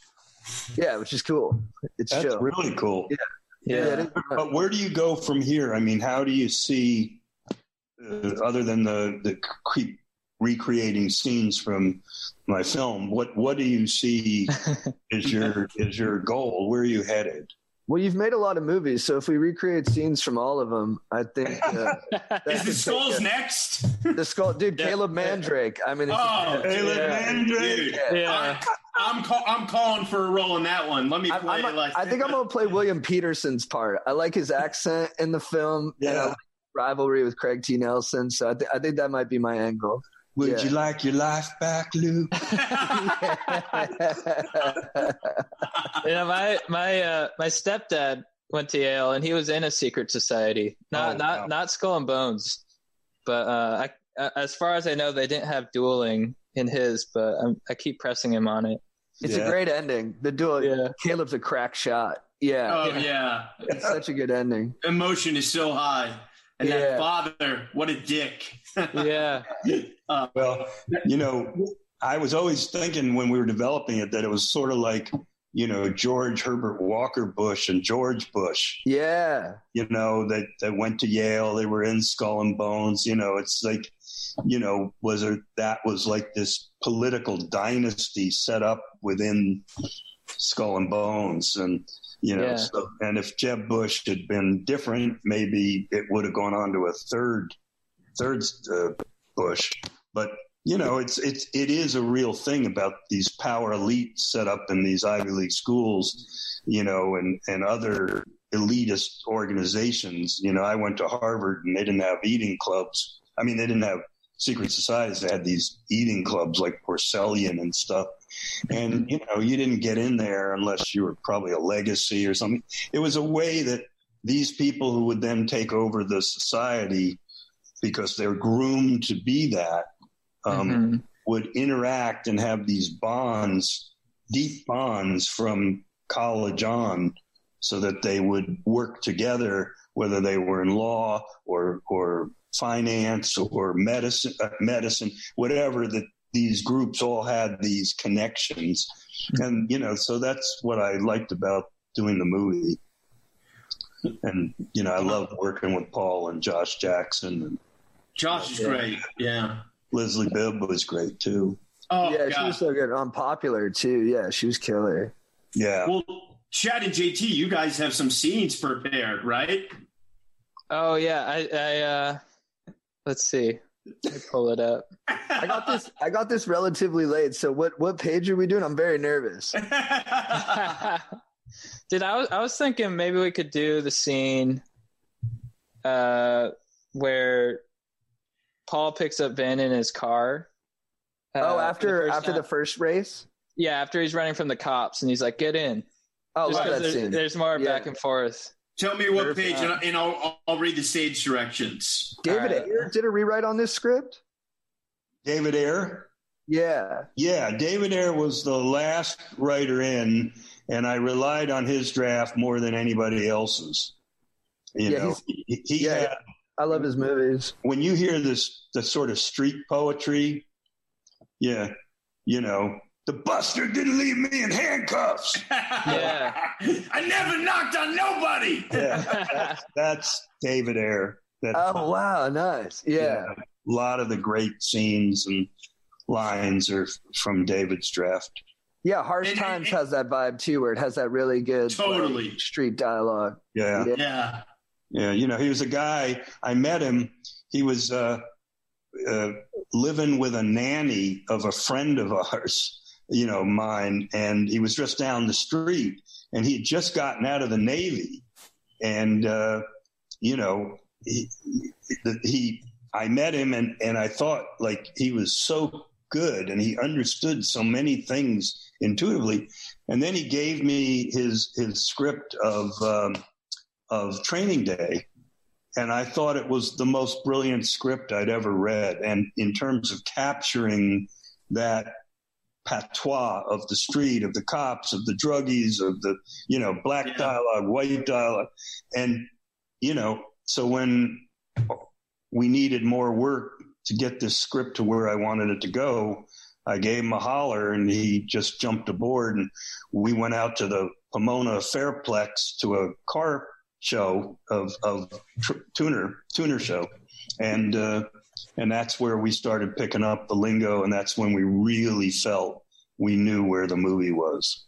yeah, which is cool. It's That's chill. really cool. Yeah. Yeah. yeah but where do you go from here? I mean, how do you see, uh, other than the, the creep recreating scenes from my film, what, what do you see is your, is your goal? Where are you headed? Well, you've made a lot of movies, so if we recreate scenes from all of them, I think uh, is the skulls next? The skull, dude. Yeah. Caleb Mandrake. I mean, oh, Caleb yeah. Mandrake. Yeah, yeah. I, am call, I'm calling for a role in that one. Let me play I, like. I think I'm gonna play William Petersen's part. I like his accent in the film. Yeah, like rivalry with Craig T. Nelson. So I, th- I think that might be my angle. Would yeah. you like your life back, Luke? yeah, my my uh, my stepdad went to Yale, and he was in a secret society. Not oh, not wow. not Skull and Bones, but uh, I, uh, as far as I know, they didn't have dueling in his. But I'm, i keep pressing him on it. It's yeah. a great ending. The duel. Yeah. Caleb's a crack shot. Yeah. Oh yeah. It's such a good ending. Emotion is so high. And yeah. that father, what a dick. yeah. Uh, well, you know, I was always thinking when we were developing it that it was sort of like, you know, George Herbert Walker Bush and George Bush. Yeah. You know, that, that went to Yale. They were in Skull and Bones. You know, it's like, you know, was there, that was like this political dynasty set up within Skull and Bones. And, you know, yeah. so, and if Jeb Bush had been different, maybe it would have gone on to a third, third uh, Bush. But you know, it's it's it is a real thing about these power elites set up in these Ivy League schools, you know, and and other elitist organizations. You know, I went to Harvard and they didn't have eating clubs. I mean, they didn't have secret societies. They had these eating clubs like Porcellian and stuff. And, you know, you didn't get in there unless you were probably a legacy or something. It was a way that these people who would then take over the society because they're groomed to be that um, mm-hmm. would interact and have these bonds, deep bonds from college on, so that they would work together, whether they were in law or or finance or medicine, uh, medicine, whatever that these groups all had these connections. And, you know, so that's what I liked about doing the movie. And, you know, I love working with Paul and Josh Jackson. And, Josh is great. Yeah. Leslie Bibb was great too. Oh, yeah, God. she was so good. Unpopular too. Yeah, she was killer. Yeah. Well, Chad and JT, you guys have some scenes prepared, right? Oh yeah, I, I uh let's see. Let me pull it up. I got this. I got this relatively late. So what? What page are we doing? I'm very nervous. Dude, I was I was thinking maybe we could do the scene, uh, where Paul picks up Vin in his car. Uh, oh, after the after time. the first race. Yeah, after he's running from the cops, and he's like, "Get in." Oh, Just that there's, scene. there's more yeah. back and forth. Tell me what page, uh, and, and I'll, I'll read the stage directions. David right. Ayer did a rewrite on this script. David Ayer. Yeah. Yeah, David Ayer was the last writer in, and I relied on his draft more than anybody else's. You yeah, know, he, he yeah, had, I love his movies. When you hear this, the sort of street poetry, yeah, you know, the buster didn't leave me in handcuffs. yeah. I never knocked on nobody. yeah. That's, that's David Ayer. That, oh, wow. Nice. Yeah. yeah. A lot of the great scenes and lines are from David's draft. Yeah, Harsh and, Times and, has that vibe too, where it has that really good totally like, street dialogue. Yeah. yeah, yeah, yeah. You know, he was a guy. I met him. He was uh, uh, living with a nanny of a friend of ours. You know, mine, and he was just down the street, and he had just gotten out of the Navy, and uh, you know, he, he I met him and, and I thought like he was so good and he understood so many things intuitively. And then he gave me his his script of um, of Training Day, and I thought it was the most brilliant script I'd ever read. And in terms of capturing that patois of the street, of the cops, of the druggies, of the you know black yeah. dialogue, white dialogue, and you know so when we needed more work to get this script to where I wanted it to go, I gave him a holler and he just jumped aboard and we went out to the Pomona Fairplex to a car show of, of tr- tuner, tuner show. And, uh, and that's where we started picking up the lingo. And that's when we really felt we knew where the movie was.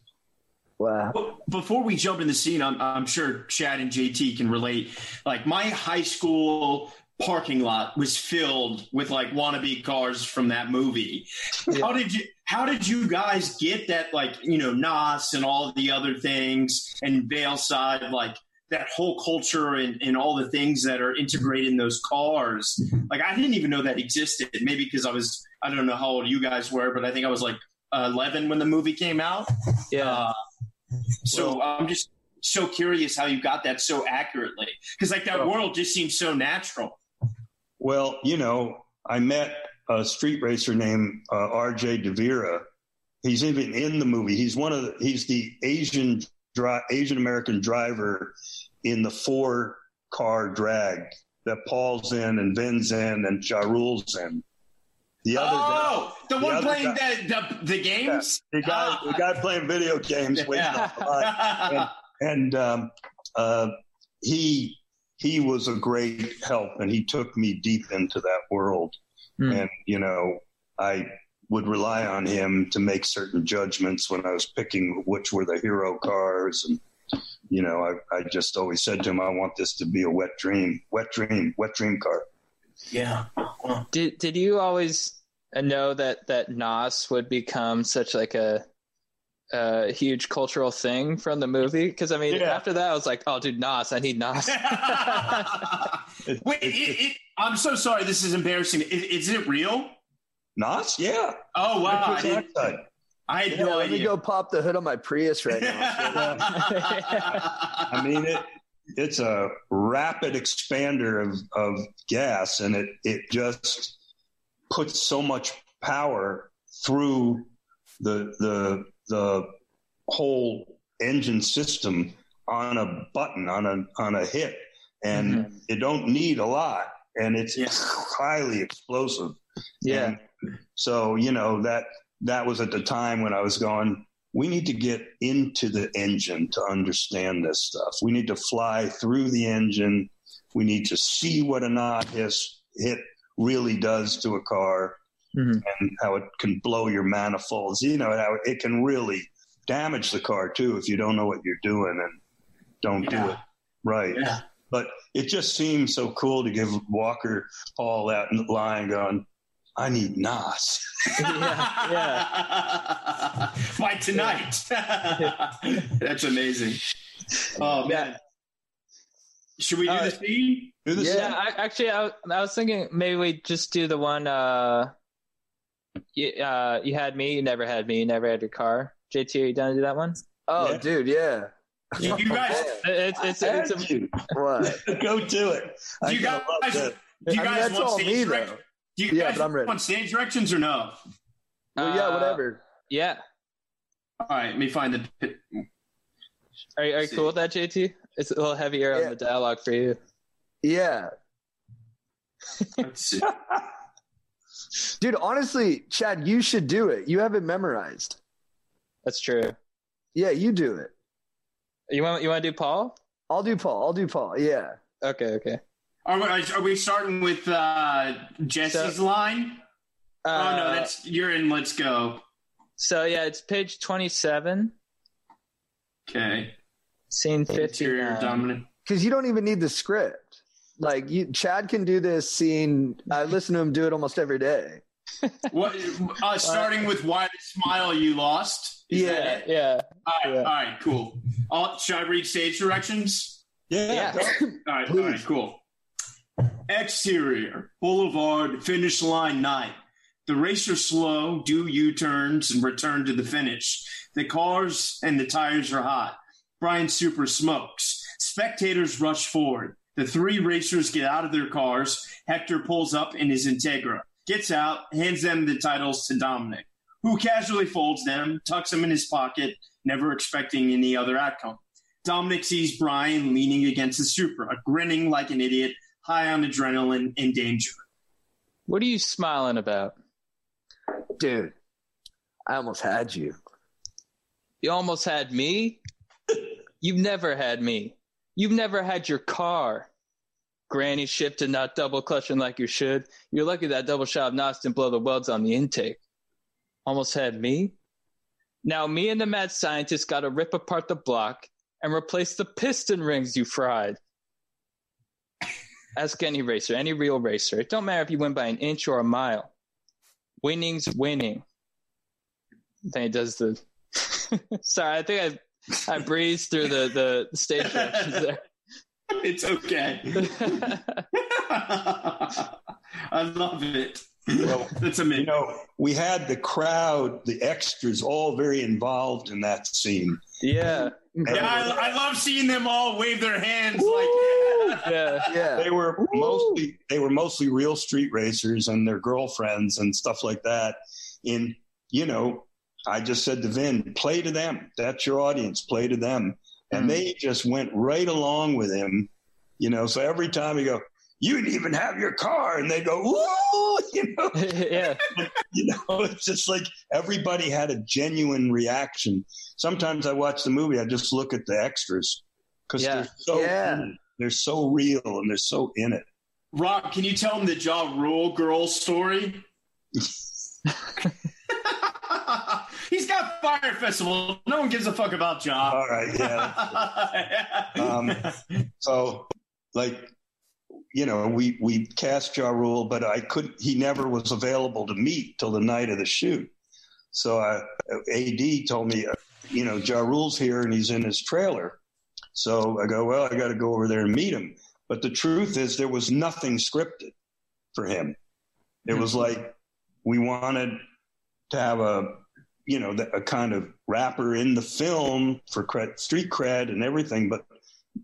Wow. Before we jump in the scene, I'm, I'm sure Chad and JT can relate. Like my high school parking lot was filled with like wannabe cars from that movie. Yeah. How did you how did you guys get that like, you know, NOS and all the other things and Veilside, like that whole culture and, and all the things that are integrated in those cars? Like I didn't even know that existed. Maybe because I was I don't know how old you guys were, but I think I was like 11 when the movie came out. Yeah. Uh, so well, I'm just so curious how you got that so accurately because like that world just seems so natural. Well, you know, I met a street racer named uh, R.J. DeVera. He's even in the movie. He's one of the, he's the Asian dri- Asian American driver in the four car drag that Paul's in and Vin's in and Ja Rule's in. The other oh, guy, the, the one playing guy, the, the, the games. Yeah, the guy, the guy playing video games, yeah. and, and um, uh, he he was a great help and he took me deep into that world. Mm. And, you know, I would rely on him to make certain judgments when I was picking which were the hero cars. And, you know, I, I just always said to him, I want this to be a wet dream, wet dream, wet dream car. Yeah. Did, did you always know that, that NOS would become such like a, a huge cultural thing from the movie because I mean, yeah. after that, I was like, "Oh, dude, NOS, I need NOS." Wait, it, it, I'm so sorry. This is embarrassing. Is, is it real? NOS? Yeah. Oh wow! I, I had yeah, no let idea. me go pop the hood on my Prius right now. I mean it. It's a rapid expander of, of gas, and it it just puts so much power through the the the whole engine system on a button on a on a hit and mm-hmm. you don't need a lot and it's yeah. highly explosive yeah and so you know that that was at the time when i was going we need to get into the engine to understand this stuff we need to fly through the engine we need to see what a nitrous hit really does to a car mm-hmm. and how it can blow your manifolds. You know how it can really damage the car too if you don't know what you're doing and don't yeah. do it right. Yeah. But it just seems so cool to give Walker all that line going. I need NOS. yeah, yeah. Why tonight? That's amazing. Oh man. Should we do uh, the scene? Do the yeah, scene? I, actually, I, I was thinking maybe we just do the one uh, you, uh, you had me, you never had me, you never had your car. JT, are you down to do that one? Oh, yeah. dude, yeah. You, you guys, it's it's it's, it's a, what? Go do it. Do you guys, do you guys I mean, want stage me, direct, Do you yeah, guys want stage directions or no? Well, yeah, whatever. Uh, yeah. All right, let me find the. Are, are you cool with that, JT? It's a little heavier yeah. on the dialogue for you. Yeah. Let's see. Dude, honestly, Chad, you should do it. You have it memorized. That's true. Yeah, you do it. You want you want to do Paul? I'll do Paul. I'll do Paul. Yeah. Okay. Okay. Are we, are we starting with uh, Jesse's so, line? Uh, oh no, that's you're in. Let's go. So yeah, it's page twenty-seven. Okay. Scene fifty. Because you don't even need the script. Like you, Chad can do this scene. I listen to him do it almost every day. what? Uh, starting with why the smile you lost. Is yeah, yeah. All right, yeah. all right, cool. I'll, should I read stage directions? Yeah. yeah. all right, all right, cool. Exterior, boulevard, finish line night. The racers slow, do U turns, and return to the finish. The cars and the tires are hot. Brian Supra smokes. Spectators rush forward. The three racers get out of their cars. Hector pulls up in his Integra, gets out, hands them the titles to Dominic, who casually folds them, tucks them in his pocket, never expecting any other outcome. Dominic sees Brian leaning against the Supra, grinning like an idiot, high on adrenaline and danger. What are you smiling about? Dude, I almost had you. You almost had me? You've never had me. You've never had your car. Granny shifted, not double clutching like you should. You're lucky that double shot of NOS didn't blow the welds on the intake. Almost had me? Now me and the mad scientist got to rip apart the block and replace the piston rings you fried. Ask any racer, any real racer. It don't matter if you win by an inch or a mile. Winning's winning. Then he does the. Sorry, I think I I breezed through the the stage directions there. It's okay. I love it. Well, That's amazing. You know, we had the crowd, the extras, all very involved in that scene. Yeah. Yeah, I, I love seeing them all wave their hands like. Yeah. Yeah. They were mostly they were mostly real street racers and their girlfriends and stuff like that. And you know, I just said to Vin, play to them. That's your audience. Play to them. And Mm. they just went right along with him. You know, so every time you go, you didn't even have your car, and they go, woo, you know. yeah. you know, it's just like everybody had a genuine reaction. Sometimes I watch the movie, I just look at the extras because Yeah. they're so Yeah. in it. they're so real and they're so in it. Rob, can you tell them the Ja Rule girl story? He's got Fyre Festival. No one gives a fuck about Ja. All right, yeah. Um, so, like, you know, we we cast Ja Rule, but I could. He never was available to meet till the night of the shoot. So, I, Ad told me, uh, you know, Ja Rule's here and he's in his trailer. So I go, well, I got to go over there and meet him. But the truth is, there was nothing scripted for him. It was like we wanted to have a, you know, a kind of rapper in the film for cred, street cred and everything, but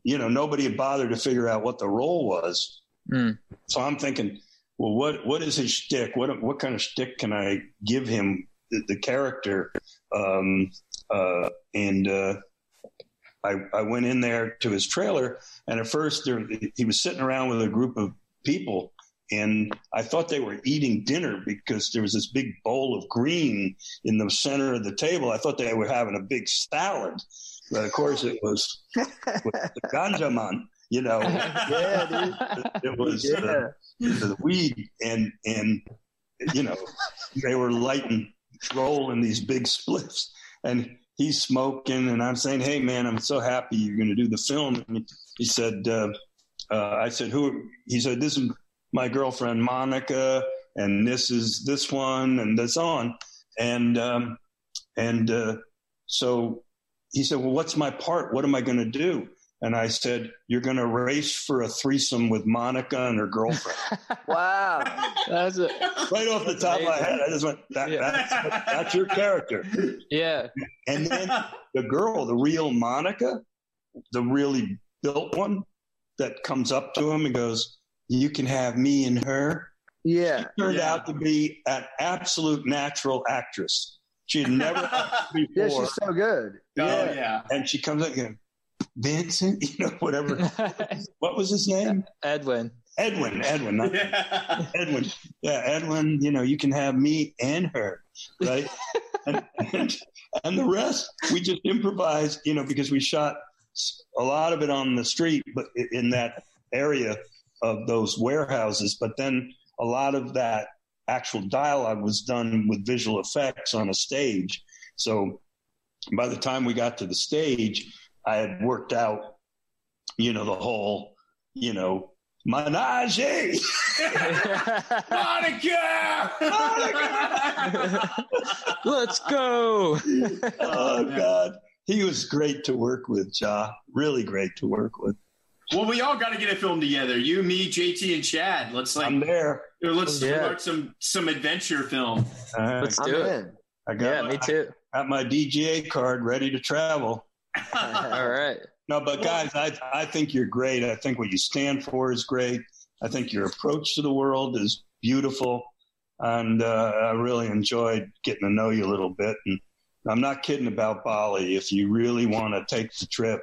you know, nobody had bothered to figure out what the role was. Mm. So I'm thinking, well, what what is his shtick? What what kind of shtick can I give him the, the character? Um, uh, and uh, I I went in there to his trailer, and at first there, he was sitting around with a group of people. And I thought they were eating dinner because there was this big bowl of green in the center of the table. I thought they were having a big salad, but of course it was, the ganja man. You know, Yeah, it was Yeah. uh, the weed and and you know they were lighting rolling these big spliffs and he's smoking and i'm saying hey man i'm so happy you're going to do the film. And he said uh, uh, i said who? He said this is my girlfriend monica and this is this one and this on. And um, and uh, so he said well what's my part? What am i going to do and I said, "You're going to race for a threesome with Monica and her girlfriend." Wow. That's a, right off the top of my head, I just went, that, Yeah. that's, "That's your character." yeah. And then the girl, the real Monica, the really built one, that comes up to him and goes, "You can have me and her." Yeah. She Turned Yeah. out to be an absolute natural actress. She had never acted Yeah, she's so good. Oh Yeah. yeah. and she comes up and goes, Vincent, you know, whatever. what was his name? Edwin. Edwin. Edwin. Not Yeah. Edwin. Yeah, Edwin, you know, you can have me and her, right? and, and, and the rest, we just improvised, you know, because we shot a lot of it on the street, but in that area of those warehouses. But then a lot of that actual dialogue was done with visual effects on a stage. So by the time we got to the stage, I had worked out, you know, the whole, you know, Menage! Monica! Monica! Let's go! oh, God. He was great to work with, Ja. Really great to work with. Well, we all got to get a film together. You, me, JT, and Chad. Let's like. I'm there. Let's oh, yeah. start some some adventure film. Right. Let's do I'm it. In. I got yeah, my, me too. I got my DGA card ready to travel. all right. No, but guys, I I think you're great. I think what you stand for is great. I think your approach to the world is beautiful, and uh, I really enjoyed getting to know you a little bit. And I'm not kidding about Bali. If you really want to take the trip,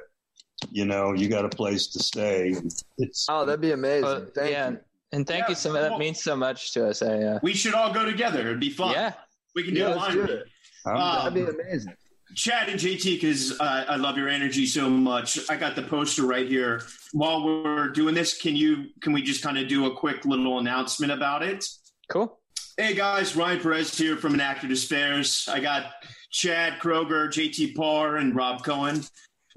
you know, you got a place to stay. It's oh, that'd be amazing. Uh, thank yeah. you. And thank yeah, you so much. That means so much to us. I, uh... We should all go together. It'd be fun. Yeah. We can do yeah, it. it. Um, that'd be amazing. Chad and JT, because uh, I love your energy so much. I got the poster right here. While we're doing this, can you can we just kind of do a quick little announcement about it? Cool. Hey guys, Ryan Perez here from An Actor Despairs. I got Chad Kroeger, JT Parr, and Rob Cohen.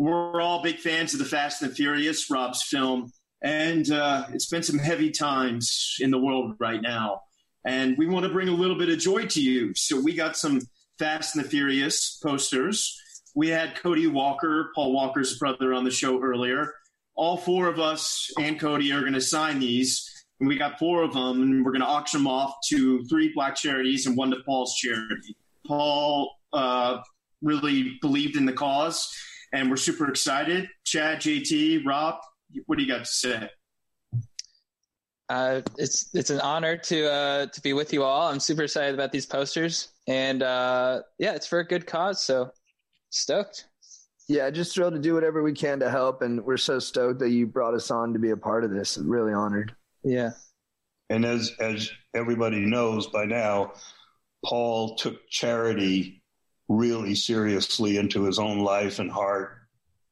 We're all big fans of the Fast and Furious, Rob's film, and uh, it's been some heavy times in the world right now. And we want to bring a little bit of joy to you. So we got some Fast and the Furious posters. We had Cody Walker, Paul Walker's brother, on the show earlier. All four of us and Cody are going to sign these. And we got four of them, and we're going to auction them off to three black charities and one to Paul's charity. Paul uh, really believed in the cause, and we're super excited. Chad, JT, Rob, what do you got to say? Uh, it's it's an honor to uh, to be with you all. I'm super excited about these posters, and uh, yeah, it's for a good cause. So stoked. Yeah, just thrilled to do whatever we can to help, and we're so stoked that you brought us on to be a part of this. Really honored. Yeah. And as as everybody knows by now, Paul took charity really seriously into his own life and heart,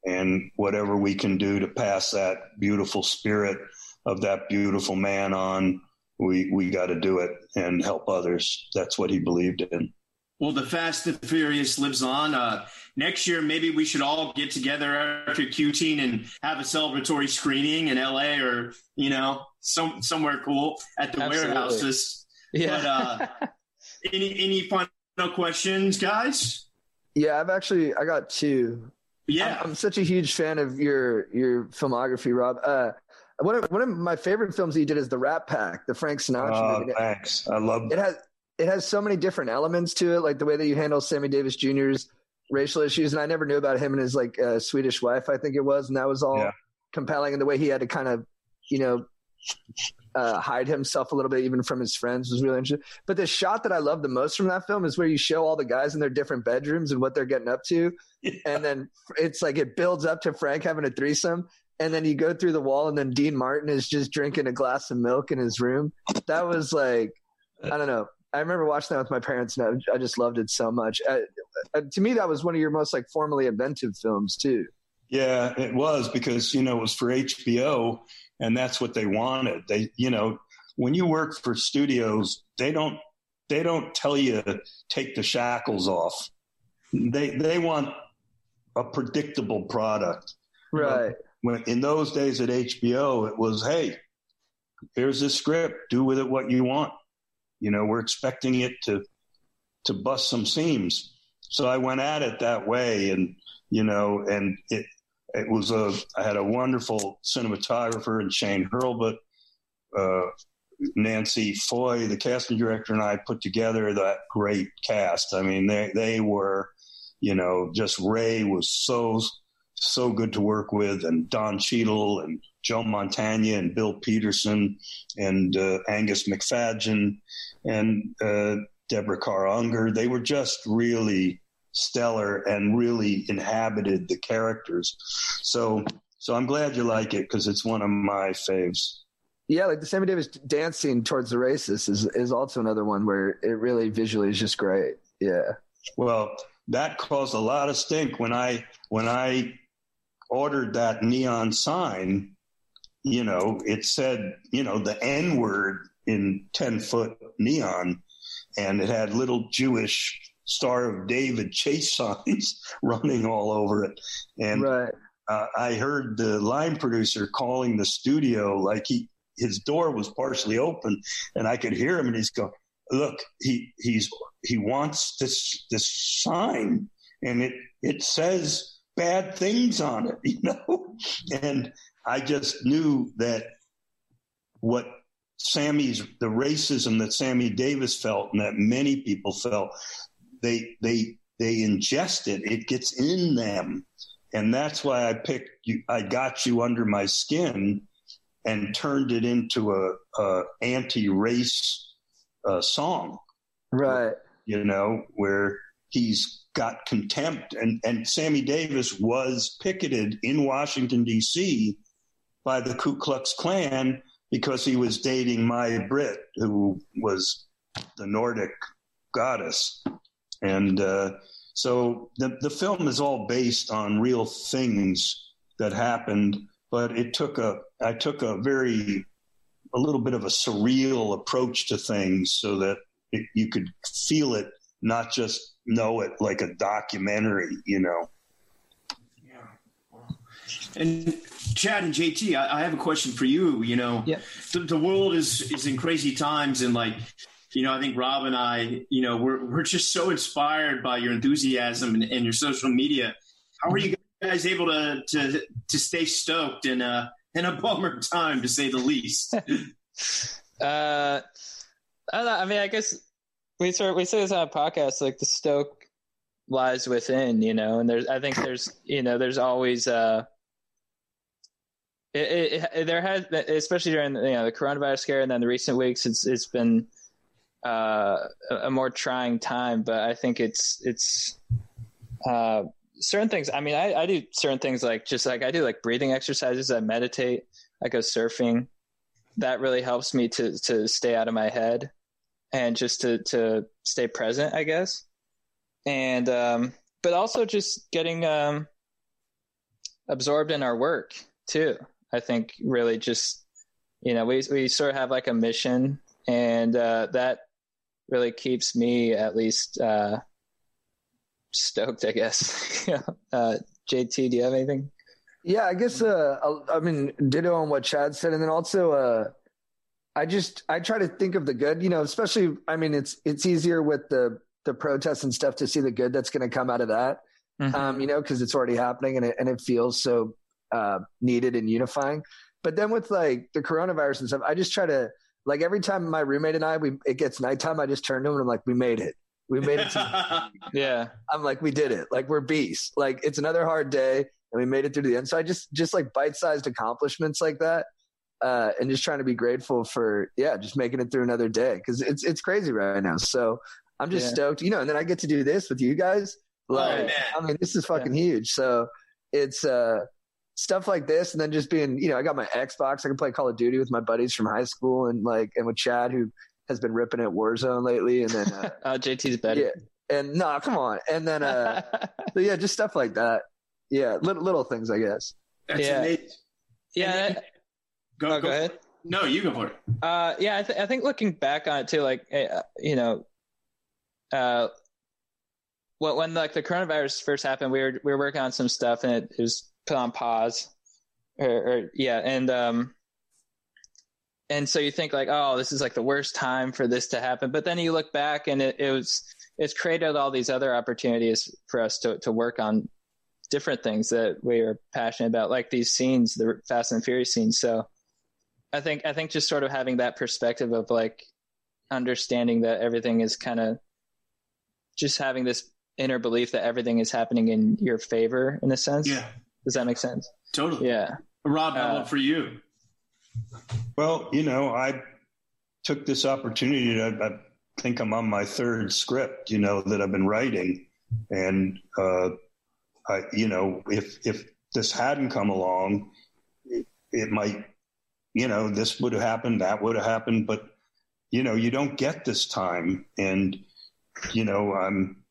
and whatever we can do to pass that beautiful spirit of that beautiful man on, we we got to do it and help others. That's what he believed in. Well, the Fast and Furious lives on. Uh, next year, maybe we should all get together after Q and have a celebratory screening in LA or you know some somewhere cool at the Absolutely. warehouses. Yeah. But, uh, any any final questions, guys? Yeah, I've actually I got two. Yeah, I'm, I'm such a huge fan of your your filmography, Rob. Uh, one of one of my favorite films that you did is the Rat Pack, the Frank Sinatra oh, movie. Thanks, I love it. Has it has so many different elements to it, like the way that you handle Sammy Davis Jr.'s racial issues, and I never knew about him and his like uh, Swedish wife, I think it was, and that was all yeah. compelling. And the way he had to kind of, you know, uh, hide himself a little bit even from his friends was really interesting. But the shot that I love the most from that film is where you show all the guys in their different bedrooms and what they're getting up to, yeah. and then it's like it builds up to Frank having a threesome, and then you go through the wall, and then Dean Martin is just drinking a glass of milk in his room. That was like, I don't know. I remember watching that with my parents, and I, I just loved it so much. Uh, uh, to me, that was one of your most like formally inventive films too. Yeah, it was because you know it was for HBO, and that's what they wanted. They, you know, when you work for studios, they don't they don't tell you to take the shackles off. They they want a predictable product, right? When in those days at HBO, it was hey, here's this script, do with it what you want. You know, we're expecting it to to bust some seams. So I went at it that way, and you know, and it it was a I had a wonderful cinematographer and Shane Hurlbut, uh, Nancy Foy, the casting director, and I put together that great cast. I mean, they they were, you know, just Ray was so so good to work with, and Don Cheadle and Joe Mantegna and Bill Petersen and uh, Angus Macfadyen and uh, Deborah Kara Unger. They were just really stellar and really inhabited the characters. So, so I'm glad you like it because it's one of my faves. Yeah, like the Sammy Davis dance scene towards the racist is is also another one where it really visually is just great. Yeah. Well, that caused a lot of stink when I when I ordered that neon sign. You know, it said you know the N word in 10 foot neon and it had little Jewish Star of David chase signs running all over it. And right. uh, I heard the line producer calling the studio like he, his door was partially open and I could hear him and he's going, look, he, he's, he wants this, this sign and it, it says bad things on it, you know? And I just knew that what Sammy's the racism that Sammy Davis felt and that many people felt, they they they ingest it. It gets in them, and that's why I picked you. I got you under my skin, and turned it into a, a anti-race uh, song, right? You know where he's got contempt, and and Sammy Davis was picketed in Washington D.C. by the Ku Klux Klan because he was dating May Britt, who was the Nordic goddess. And uh, so the, the film is all based on real things that happened, but it took a, I took a very, a little bit of a surreal approach to things so that it, you could feel it, not just know it like a documentary, you know. And Chad and JT, I, I, have a question for you. You know, yeah. the, the world is is in crazy times, and like, you know, I think Rob and I, you know, we're we're just so inspired by your enthusiasm and, and your social media. How are you guys able to to to stay stoked in a in a bummer time, to say the least? uh, I, know, I mean, I guess we sort we say this on a podcast, like the stoke lies within, you know, and there's I think there's you know there's always uh it, it, it, there has, especially during you know the coronavirus scare, and then the recent weeks, it's it's been uh, a more trying time. But I think it's it's uh, certain things. I mean, I, I do certain things like just like I do like breathing exercises. I meditate. I go surfing. That really helps me to to stay out of my head and just to to stay present, I guess. And um, but also just getting um, absorbed in our work too. I think really just you know we we sort of have like a mission, and uh, that really keeps me at least uh, stoked. I guess. uh, JT, do you have anything? Yeah, I guess. Uh, I mean, ditto on what Chad said, and then also, uh, I just I try to think of the good. You know, especially. I mean, it's it's easier with the the protests and stuff to see the good that's going to come out of that. Mm-hmm. Um, you know, because it's already happening and it and it feels so uh, needed and unifying. But then with like the coronavirus and stuff, I just try to like every time my roommate and I we it gets nighttime, I just turn to him and I'm like, we made it. We made it. yeah. I'm like, we did it. Like we're beasts. Like it's another hard day and we made it through to the end. So I just just like bite sized accomplishments like that. Uh, and just trying to be grateful for yeah, just making it through another day because it's it's crazy right now. So I'm just yeah. stoked, you know. And then I get to do this with you guys. Like, oh, I mean, this is fucking yeah. huge. So it's uh stuff like this, and then just being, you know, I got my Xbox. I can play Call of Duty with my buddies from high school, and like, and with Chad, who has been ripping at Warzone lately, and then uh, oh, JT's better. Yeah, and no, nah, come on, and then uh, so yeah, just stuff like that. Yeah, little little things, I guess. That's yeah. amazing. Yeah. Go, oh, go, go ahead. No, you go for it. Uh, yeah, I, th- I think looking back on it too, like eh, uh, you know, uh, when, when like the coronavirus first happened, we were we were working on some stuff, and it, it was put on pause or, or yeah and um and so you think like oh this is like the worst time for this to happen but then you look back and it, it was it's created all these other opportunities for us to to work on different things that we are passionate about like these scenes the fast and furious scenes so i think i think just sort of having that perspective of like understanding that everything is kind of just having this inner belief that everything is happening in your favor in a sense yeah does that make sense? Totally. Yeah. Rob, how uh, for you? Well, you know, I took this opportunity to, I think I'm on my third script, you know, that I've been writing. And, uh, I, you know, if, if this hadn't come along, it, it might, you know, this would have happened, that would have happened, but, you know, you don't get this time. And, you know, I'm,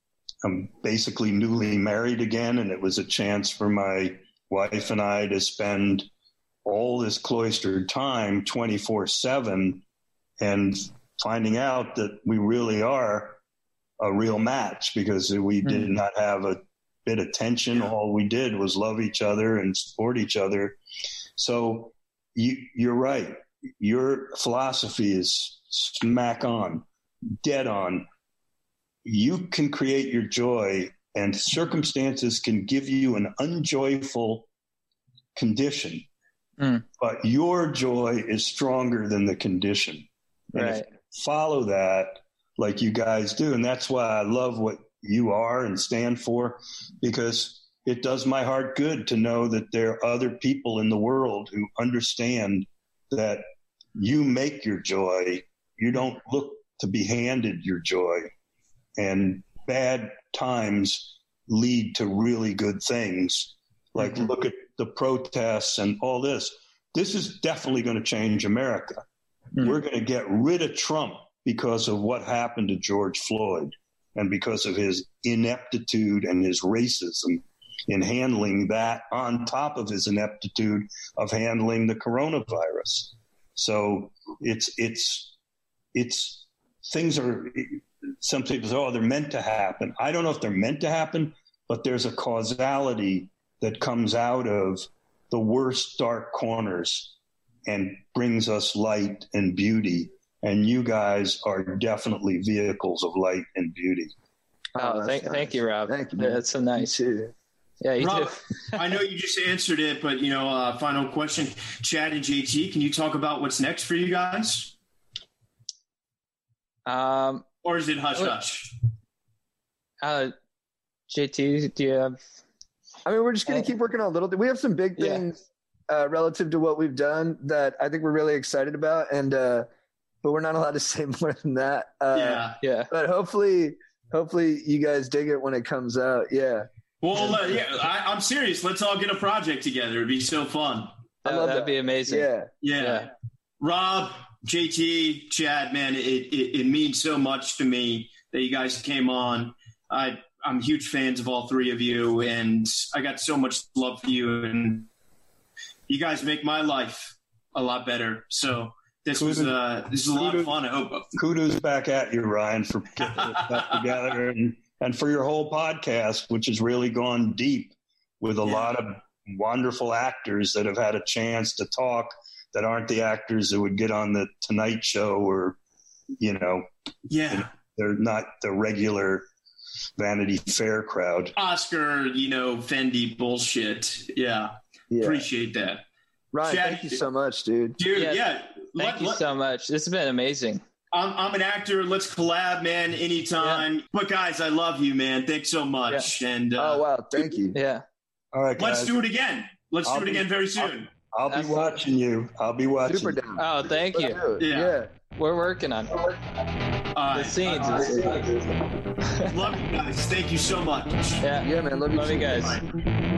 I'm basically newly married again, and it was a chance for my wife and I to spend all this cloistered time 24 7 and finding out that we really are a real match because we did mm-hmm. not have a bit of tension. All we did was love each other and support each other. So you, you're right. Your philosophy is smack on, dead on. You can create your joy, and circumstances can give you an unjoyful condition. Mm. But your joy is stronger than the condition. And right. follow that like you guys do. And that's why I love what you are and stand for because it does my heart good to know that there are other people in the world who understand that you make your joy. You don't look to be handed your joy. And bad times lead to really good things. Like mm-hmm. look at the protests and all this. This is definitely going to change America. Mm-hmm. We're going to get rid of Trump because of what happened to George Floyd and because of his ineptitude and his racism in handling that on top of his ineptitude of handling the coronavirus. So it's it's it's things are some people say, oh, they're meant to happen. I don't know if they're meant to happen, but there's a causality that comes out of the worst dark corners and brings us light and beauty and you guys are definitely vehicles of light and beauty. Oh, oh thank, nice. thank you, Rob. Thank you. Man. That's so nice. Yeah, you Rob, I know you just answered it, but you know, uh, final question, Chad and JT, can you talk about what's next for you guys? Um, or is it hush hush? Uh, JT, do you have? I mean, we're just going to keep working on little. We have some big things yeah. uh, relative to what we've done that I think we're really excited about, and uh, but we're not allowed to say more than that. Uh, yeah, yeah. But hopefully, hopefully you guys dig it when it comes out. Yeah. Well, uh, yeah, I, am serious. Let's all get a project together. It'd be so fun. I love that'd that. be amazing. Yeah. yeah. yeah. Rob, JT, Chad, man, it, it, it means so much to me that you guys came on. I I'm huge fans of all three of you, and I got so much love for you, and you guys make my life a lot better. So this kudos, was uh, this is a lot of fun. I hope. Kudos back at you, Ryan, for getting this together and and for your whole podcast, which has really gone deep with a yeah. lot of wonderful actors that have had a chance to talk that aren't the actors that would get on the Tonight Show or you know, yeah, they're not the regular Vanity Fair crowd. Oscar, you know, Fendi bullshit. Yeah, yeah. appreciate that. Ryan, Chad, thank you so much, dude. Dude, yeah. yeah. Thank let, you let, so much. This has been amazing. I'm, I'm an actor. Let's collab, man, anytime. Yeah. But guys, I love you, man. Thanks so much. Yeah. And uh, oh wow, thank you. Yeah. All right, guys. Let's do it again. Let's I'll do it again very soon. I'll, I'll be watching you. I'll be watching. Super down. Oh, thank you. Yeah. yeah. We're working on it. Uh, the scenes. Uh, love you guys. Thank you so much. Yeah. Yeah, man. Love you, love you guys.